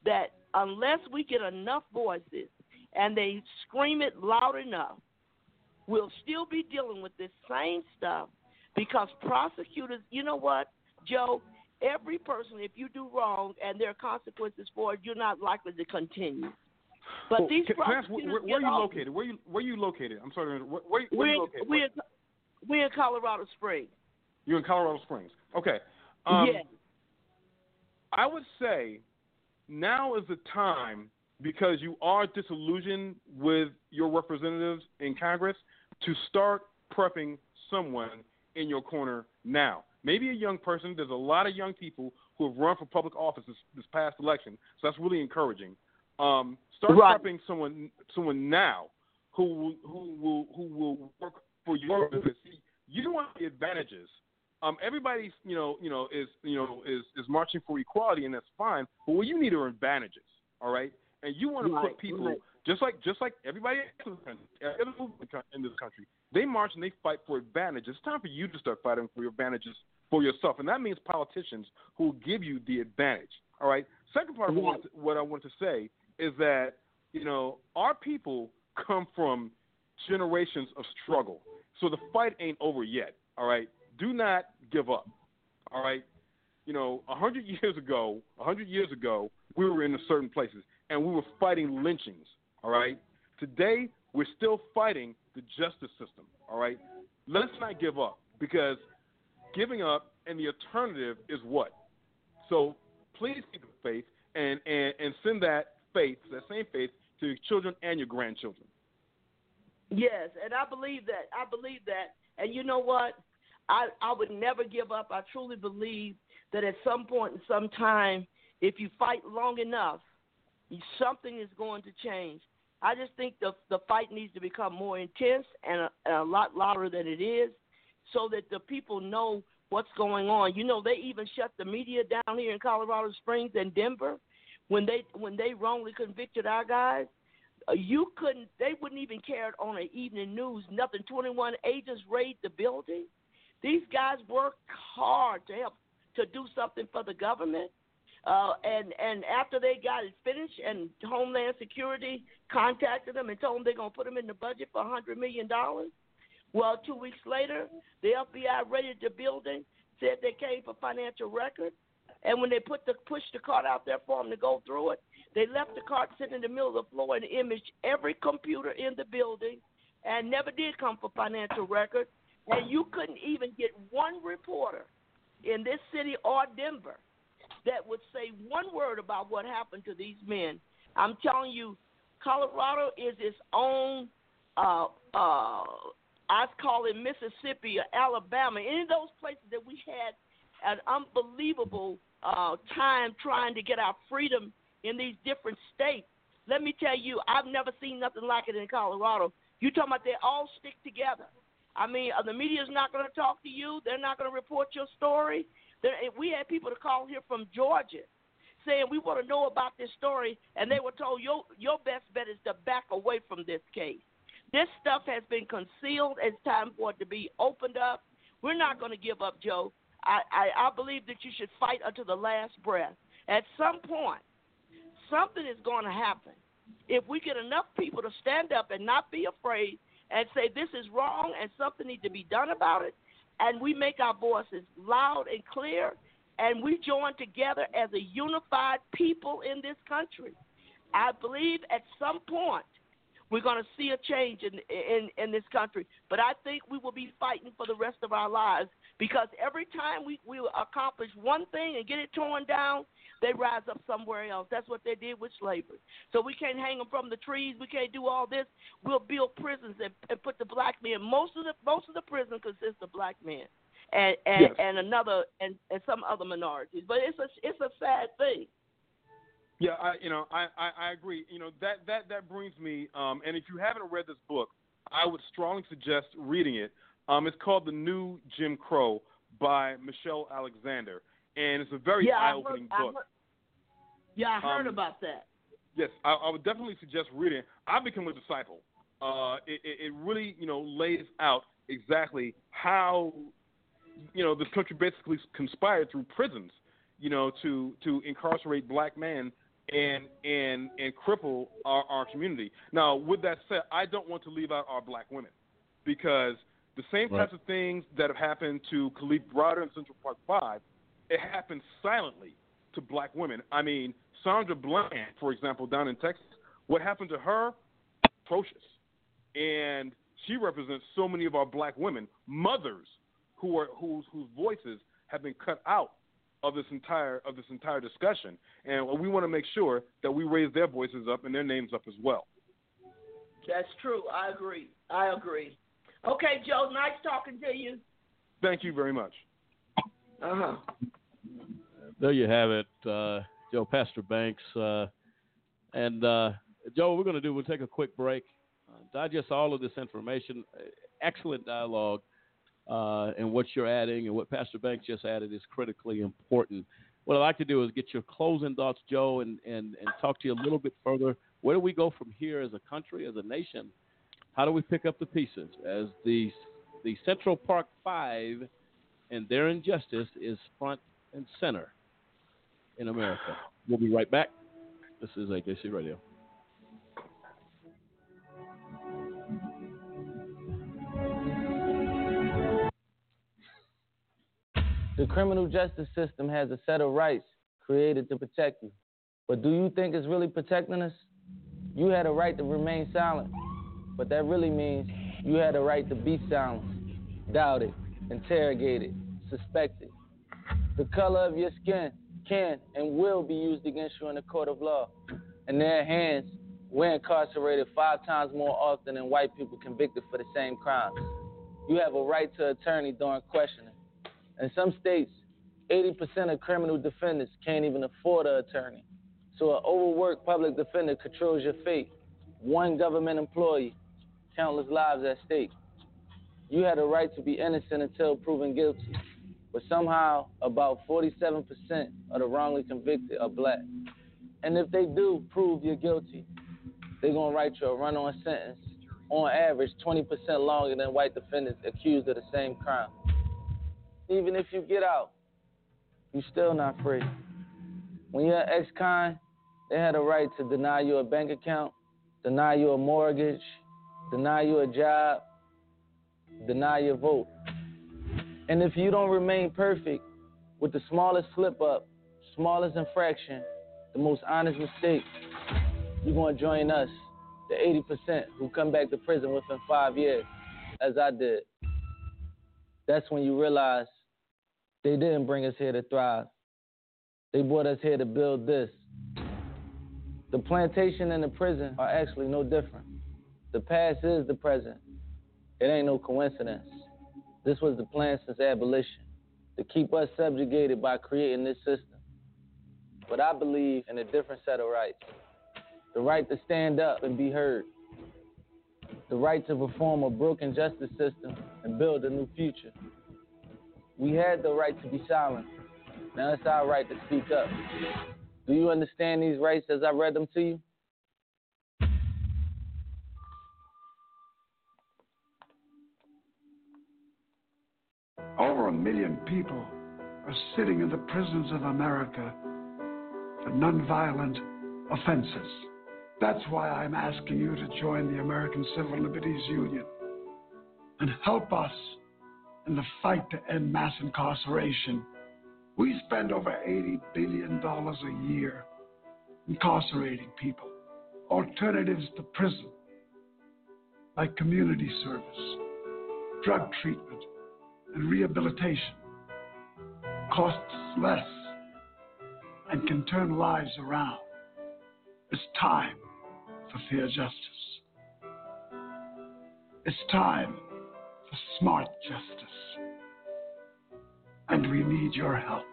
that unless we get enough voices and they scream it loud enough, we'll still be dealing with this same stuff because prosecutors, you know what, Joe, every person, if you do wrong and there are consequences for it, you're not likely to continue. But well, these can, prosecutors can where, where, are you located? Where you where you located? I'm sorry. Where, where, where we're, you located? We're, we're in Colorado Springs. You're in Colorado Springs. Okay. Um, yes. I would say now is the time because you are disillusioned with your representatives in Congress to start prepping someone in your corner now. Maybe a young person. There's a lot of young people who have run for public office this, this past election, so that's really encouraging. Um, start right. prepping someone someone now who will, who will who will work for your business. You want the advantages um, everybody's you know you know is you know is is marching for equality and that's fine. But what you need are advantages, all right? And you want to right, put people right. just like just like everybody in this country. They march and they fight for advantages. It's time for you to start fighting for your advantages for yourself, and that means politicians who will give you the advantage. All right. Second part of what, what I want to say is that you know our people come from generations of struggle, so the fight ain't over yet. All right do not give up. All right. You know, a hundred years ago, a hundred years ago, we were in certain places and we were fighting lynchings. All right. Today, we're still fighting the justice system. All right. Let's not give up because giving up and the alternative is what? So please keep the faith and, and, and send that faith, that same faith, to your children and your grandchildren. Yes, and I believe that. I believe that. And you know what? I, I would never give up. I truly believe that at some point in some time, if you fight long enough, something is going to change. I just think the the fight needs to become more intense and a, and a lot louder than it is, so that the people know what's going on. You know, they even shut the media down here in Colorado Springs and Denver when they when they wrongly convicted our guys, uh, you couldn't. They wouldn't even care it on the evening news. Nothing. Twenty one agents raid the building. These guys worked hard to help to do something for the government. Uh, and and after they got it finished, and Homeland Security contacted them and told them they're gonna put them in the budget for a hundred million dollars. Well, two weeks later, the FBI raided the building, said they came for financial records, and when they put the pushed the cart out there for them to go through it, they left the cart sitting in the middle of the floor and imaged every computer in the building, and never did come for financial records. And you couldn't even get one reporter in this city or Denver that would say one word about what happened to these men. I'm telling you, Colorado is its own. Uh, uh, I call it Mississippi or Alabama. Any of those places that we had an unbelievable uh, time trying to get our freedom in these different states. Let me tell you, I've never seen nothing like it in Colorado. You talking about they all stick together. I mean, uh, the media's not going to talk to you. They're not going to report your story. There, eh, we had people to call here from Georgia saying we want to know about this story, and they were told your your best bet is to back away from this case. This stuff has been concealed. It's time for it to be opened up. We're not going to give up, Joe. I, I, I believe that you should fight until the last breath. At some point, something is going to happen. If we get enough people to stand up and not be afraid and say this is wrong and something needs to be done about it, and we make our voices loud and clear, and we join together as a unified people in this country, I believe at some point we're going to see a change in, in in this country. But I think we will be fighting for the rest of our lives because every time we we accomplish one thing and get it torn down, they rise up somewhere else. That's what they did with slavery. So we can't hang them from the trees. We can't do all this. We'll build prisons and, and put the black men. Most of the most of the prison consists of black men, and and, yes. and another and, and some other minorities. But it's a it's a sad thing. Yeah, I you know I, I, I agree. You know that that that brings me. Um, and if you haven't read this book, I would strongly suggest reading it. Um, it's called The New Jim Crow by Michelle Alexander and it's a very yeah, eye-opening heard, book. I heard, yeah, I heard Um, about that. Yes, I, I would definitely suggest reading. I become a disciple. Uh, it, it, it really, you know, lays out exactly how, you know, this country basically conspired through prisons, you know, to to incarcerate black men and and and cripple our, our community. Now, with that said, I don't want to leave out our black women because the same Right. types of things that have happened to Kalief Browder in Central Park Five, it happened silently to black women. I mean, Sandra Bland, for example, down in Texas, what happened to her? Atrocious. And she represents so many of our black women, mothers who are whose whose voices have been cut out of this entire of this entire discussion. And we want to make sure that we raise their voices up and their names up as well. That's true. I agree. I agree. Okay, Joe. Nice talking to you. Thank you very much. Uh huh. There you have it, uh, Joe Pastor Banks. Uh, and uh, Joe, we're going to do, we'll take a quick break, uh, digest all of this information. Excellent dialogue. Uh, and what you're adding and what Pastor Banks just added is critically important. What I'd like to do is get your closing thoughts, Joe, and, and, and talk to you a little bit further. Where do we go from here as a country, as a nation? How do we pick up the pieces as the the Central Park Five and their injustice is front and center in America? We'll be right back. This is AJC Radio. The criminal justice system has a set of rights created to protect you. But do you think it's really protecting us? You had a right to remain silent, but that really means you had a right to be silent. Doubt doubted, interrogated, suspected. The color of your skin can and will be used against you in a court of law. In their hands, we're incarcerated five times more often than white people convicted for the same crimes. You have a right to attorney during questioning. In some states, 80% of criminal defendants can't even afford an attorney. So an overworked public defender controls your fate. One government employee, countless lives at stake. You had a right to be innocent until proven guilty. But somehow, about 47% of the wrongly convicted are black. And if they do prove you're guilty, they're going to write you a run on sentence, on average, 20% longer than white defendants accused of the same crime. Even if you get out, you're still not free. When you're an ex con, they had a right to deny you a bank account, deny you a mortgage, deny you a job, deny your vote. And if you don't remain perfect with the smallest slip up, smallest infraction, the most honest mistake, you're going to join us, the 80% who come back to prison within five years, as I did. That's when you realize they didn't bring us here to thrive. They brought us here to build this. The plantation and the prison are actually no different. The past is the present. It ain't no coincidence. This was the plan since abolition to keep us subjugated by creating this system. But I believe in a different set of rights the right to stand up and be heard, the right to reform a broken justice system and build a new future. We had the right to be silent. Now it's our right to speak up. Do you understand these rights as I read them to you? A million people are sitting in the prisons of America for nonviolent offenses. That's why I'm asking you to join the American Civil Liberties Union and help us in the fight to end mass incarceration. We spend over $80 billion a year incarcerating people. Alternatives to prison, like community service, drug treatment, and rehabilitation, costs less and can turn lives around. It's time for fair justice. It's time for smart justice. And we need your help.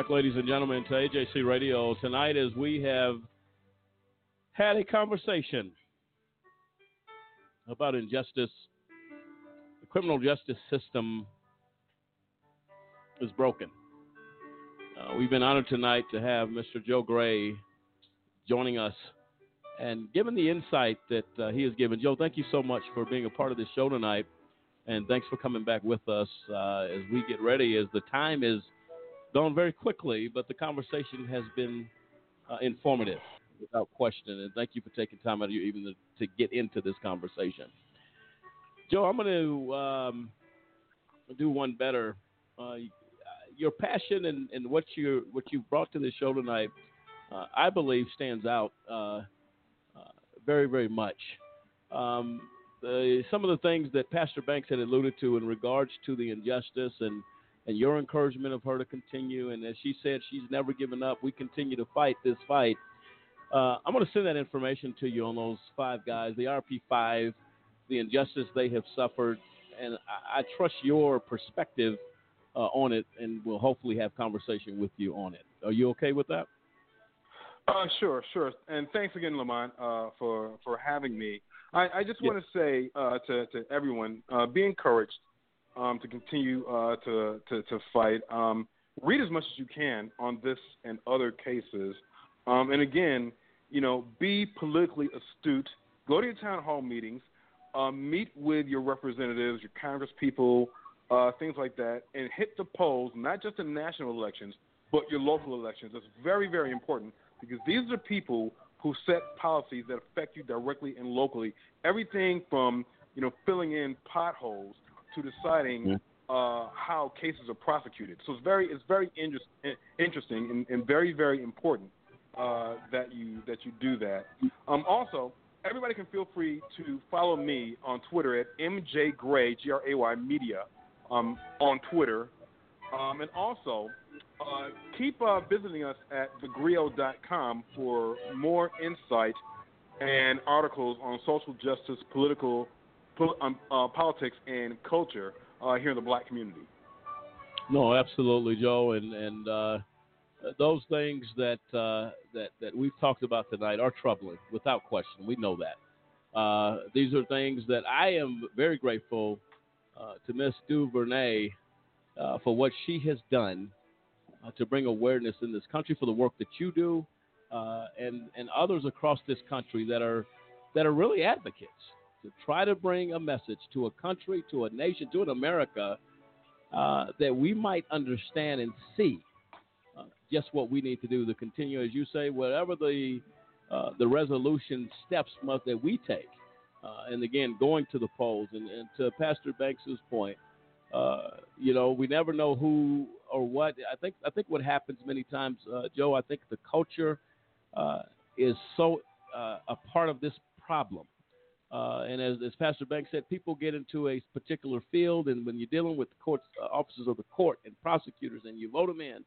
Back, ladies and gentlemen, to AJC Radio tonight as we have had a conversation about injustice. The criminal justice system is broken. Uh, we've been honored tonight to have Mr. Joe Gray joining us and given the insight that uh, he has given. Joe, thank you so much for being a part of this show tonight. And thanks for coming back with us uh, as we get ready, as the time is gone very quickly, but the conversation has been uh, informative without question. And thank you for taking time out of your evening to, to get into this conversation. Joe, I'm going to um, do one better. Uh, your passion and, and what you what you brought to the show tonight, uh, I believe, stands out uh, uh, very very much. Um, the, some of the things that Pastor Banks had alluded to in regards to the injustice and and your encouragement of her to continue. And as she said, she's never given up. We continue to fight this fight. Uh, I'm going to send that information to you on those five guys, the RP5, the injustice they have suffered, and I, I trust your perspective uh, on it, and we'll hopefully have conversation with you on it. Are you okay with that? Uh, sure, sure. And thanks again, Lamont, uh, for for having me. I, I just want to say uh, to to everyone, uh, be encouraged um, to continue uh, to, to, to fight. Um, read as much as you can on this and other cases. Um, and again, you know, be politically astute. Go to your town hall meetings. Um, meet with your representatives, your congresspeople, uh, things like that, and hit the polls, not just in national elections, but your local elections. That's very, very important because these are people who set policies that affect you directly and locally. Everything from, you know, filling in potholes – to deciding uh, how cases are prosecuted. So it's very it's very interest, interesting and, and, very very important uh, that you that you do that. Um, also, everybody can feel free to follow me on Twitter at MJ Gray G R A Y Media um, on Twitter, um, and also. Uh, keep uh, visiting us at thegrio.com for more insight and articles on social justice, political pol- um, uh, politics and culture uh, here in the black community. No, absolutely, Joe, and and uh, those things that uh, that that we've talked about tonight are troubling, without question. We know that. Uh, these are things that I am very grateful uh, to Miss DuVernay for what she has done to bring awareness in this country, for the work that you do, and and others across this country that are that are really advocates to try to bring a message to a country, to a nation, to an America uh, that we might understand and see uh, just what we need to do to continue, as you say, whatever the uh, the resolution steps must that we take. Uh, and again, going to the polls and, and to Pastor Banks's point, uh, you know, we never know who or what. I think I think what happens many times, uh, Joe. I think the culture is so a part of this problem uh, and as, as, Pastor Banks said, people get into a particular field, and when you're dealing with the courts, uh, officers of the court and prosecutors, and you vote them in,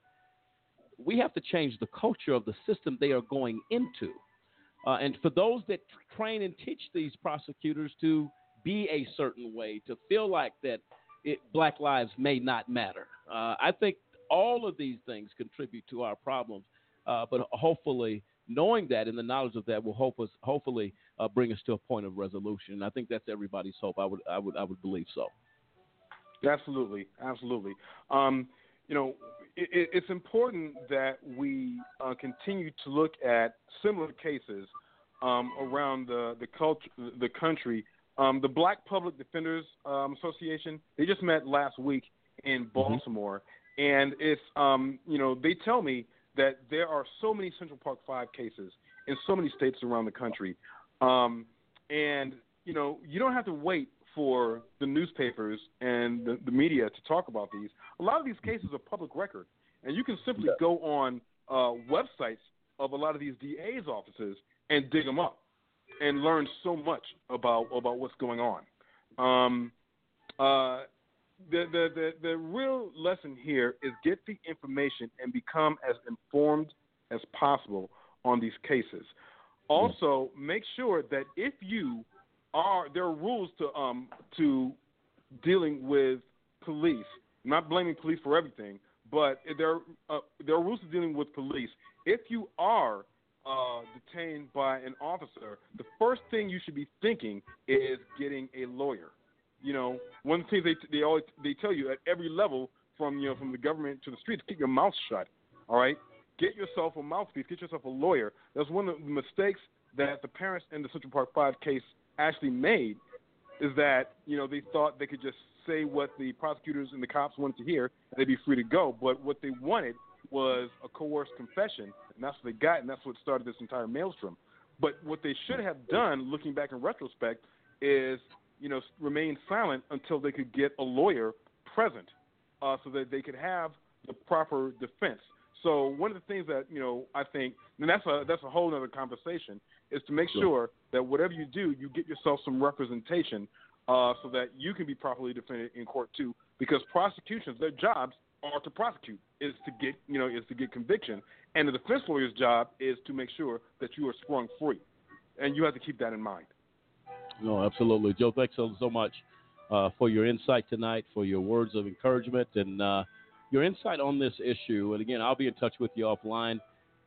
we have to change the culture of the system they are going into. Uh, and for those that train and teach these prosecutors to be a certain way, to feel like that it, black lives may not matter, uh, I think all of these things contribute to our problems. Uh, but hopefully, knowing that and the knowledge of that will hope us, hopefully uh, bring us to a point of resolution. And I think that's everybody's hope. I would, I would, I would believe so. Absolutely, absolutely. Um, you know, it, it's important that we uh, continue to look at similar cases um, around the the culture, the country. Um, the Black Public Defenders um, Association they just met last week in mm-hmm. Baltimore, mm-hmm. and it's um, you know they tell me that there are so many Central Park Five cases in so many states around the country, um, and you know you don't have to wait for the newspapers and the, the, media to talk about these. A lot of these cases are public record, and you can simply go on uh, websites of a lot of these DA's offices and dig them up and learn so much about about what's going on. Um, uh, the, the, the, real lesson here is get the information and become as informed as possible on these cases. Also, make sure that if you are there are rules to um to dealing with police. I'm not blaming police for everything, but there uh, there are rules to dealing with police. If you are uh, detained by an officer, the first thing you should be thinking is getting a lawyer. You know, one of the things they they always they tell you at every level from you know from the government to the streets, keep your mouth shut. All right, get yourself a mouthpiece, get yourself a lawyer. That's one of the mistakes that the parents in the Central Park Five case actually made. Is that you know they thought they could just say what the prosecutors and the cops wanted to hear, and they'd be free to go. But what they wanted was a coerced confession, and that's what they got, and that's what started this entire maelstrom. But what they should have done, looking back in retrospect, is you know, remain silent until they could get a lawyer present, uh, so that they could have the proper defense. So one of the things that you know I think, and that's a that's a whole other conversation, is to make sure that whatever you do, you get yourself some representation, uh, so that you can be properly defended in court too. Because prosecutions, their jobs are to prosecute, is to get you know is to get conviction, and the defense lawyer's job is to make sure that you are sprung free, and you have to keep that in mind. No, absolutely. Joe, thanks so, so much uh, for your insight tonight, for your words of encouragement, and uh, your insight on this issue. And again, I'll be in touch with you offline.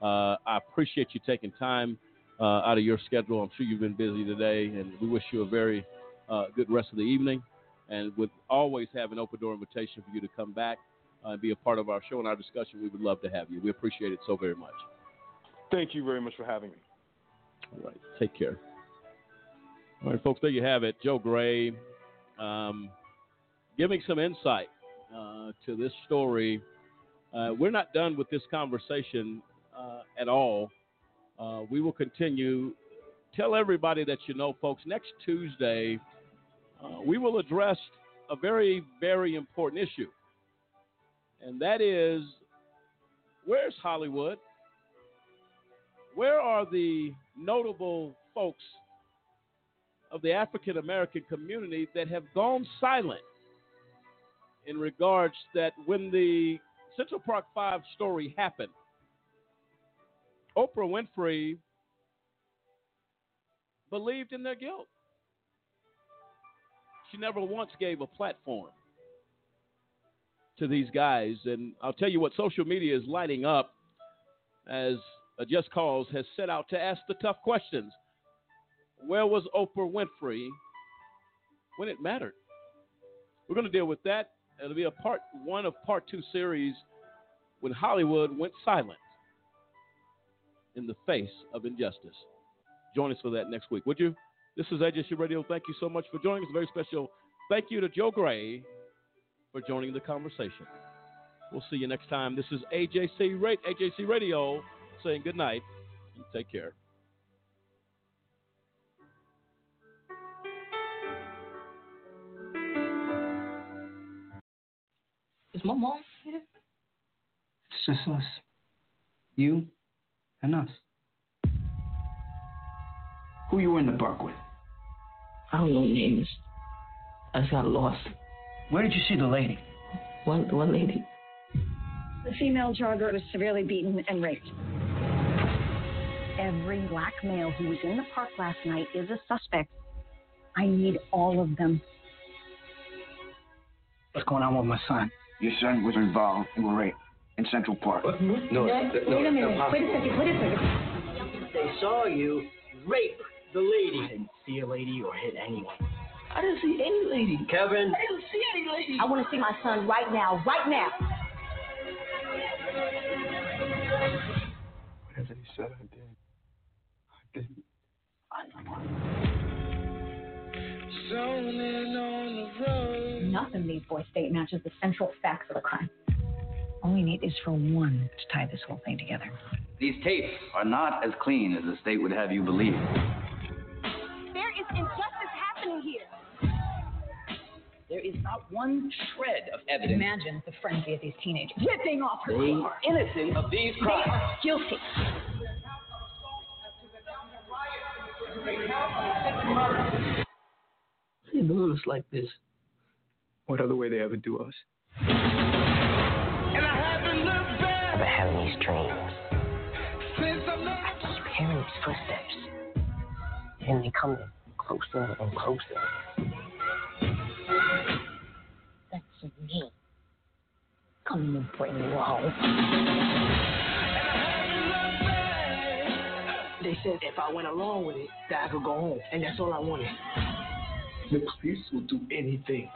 Uh, I appreciate you taking time uh, out of your schedule. I'm sure you've been busy today, and we wish you a very uh, good rest of the evening. And with always have an open door invitation for you to come back uh, and be a part of our show and our discussion, we would love to have you. We appreciate it so very much. Thank you very much for having me. All right. Take care. All right, folks, there you have it. Joe Gray um, giving some insight uh, to this story. Uh, we're not done with this conversation uh, at all. Uh, we will continue. Tell everybody that you know, folks, next Tuesday, uh, we will address a very, very important issue. And that is where's Hollywood? Where are the notable folks of the African American community that have gone silent in regards that when the Central Park 5 story happened, Oprah Winfrey believed in their guilt. she never once gave a platform to these guys. And I'll tell you what, social media is lighting up as a Just Cause has set out to ask the tough questions. Where was Oprah Winfrey when it mattered? We're going to deal with that. It'll be a part one of part two series when Hollywood went silent in the face of injustice. Join us for that next week, would you? This is AJC Radio. Thank you so much for joining us. Very special thank you to Joe Gray for joining the conversation. We'll see you next time. This is AJC, AJC Radio saying good night and take care. Is my mom here? It's just us. You and us. Who you were in the park with? I don't know names. I just got lost. Where did you see the lady? One one lady. The female jogger was severely beaten and raped. Every black male who was in the park last night is a suspect. I need all of them. What's going on with my son? Your son was involved in a rape in Central Park. No, no, wait a minute. Wait a second. Wait a second. They saw you rape the lady. I didn't see a lady or hit anyone. I didn't see any lady. Kevin. I didn't see any lady. I want to see my son right now. Right now. Whatever he said, I did. I didn't. Nothing in these boys' state matches the central facts of the crime. All we need is for one to tie this whole thing together. These tapes are not as clean as the state would have you believe. There is injustice happening here. There is not one shred of evidence. Imagine the frenzy of these teenagers ripping off her They clothes. are innocent of these crimes. They crimes. are guilty. They doing us like this. What other way they ever do us? I've been having these dreams. I keep hearing these footsteps. And they coming closer and closer. That's me. Coming to bring you home. They said if I went along with it, that I could go home. And that's all I wanted. The police will do anything.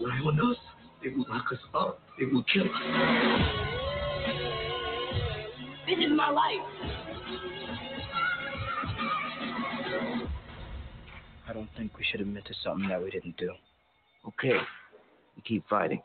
Lie on us. They will lock us up. They will kill us. This is my life. I don't think we should admit to something that we didn't do. Okay, we keep fighting.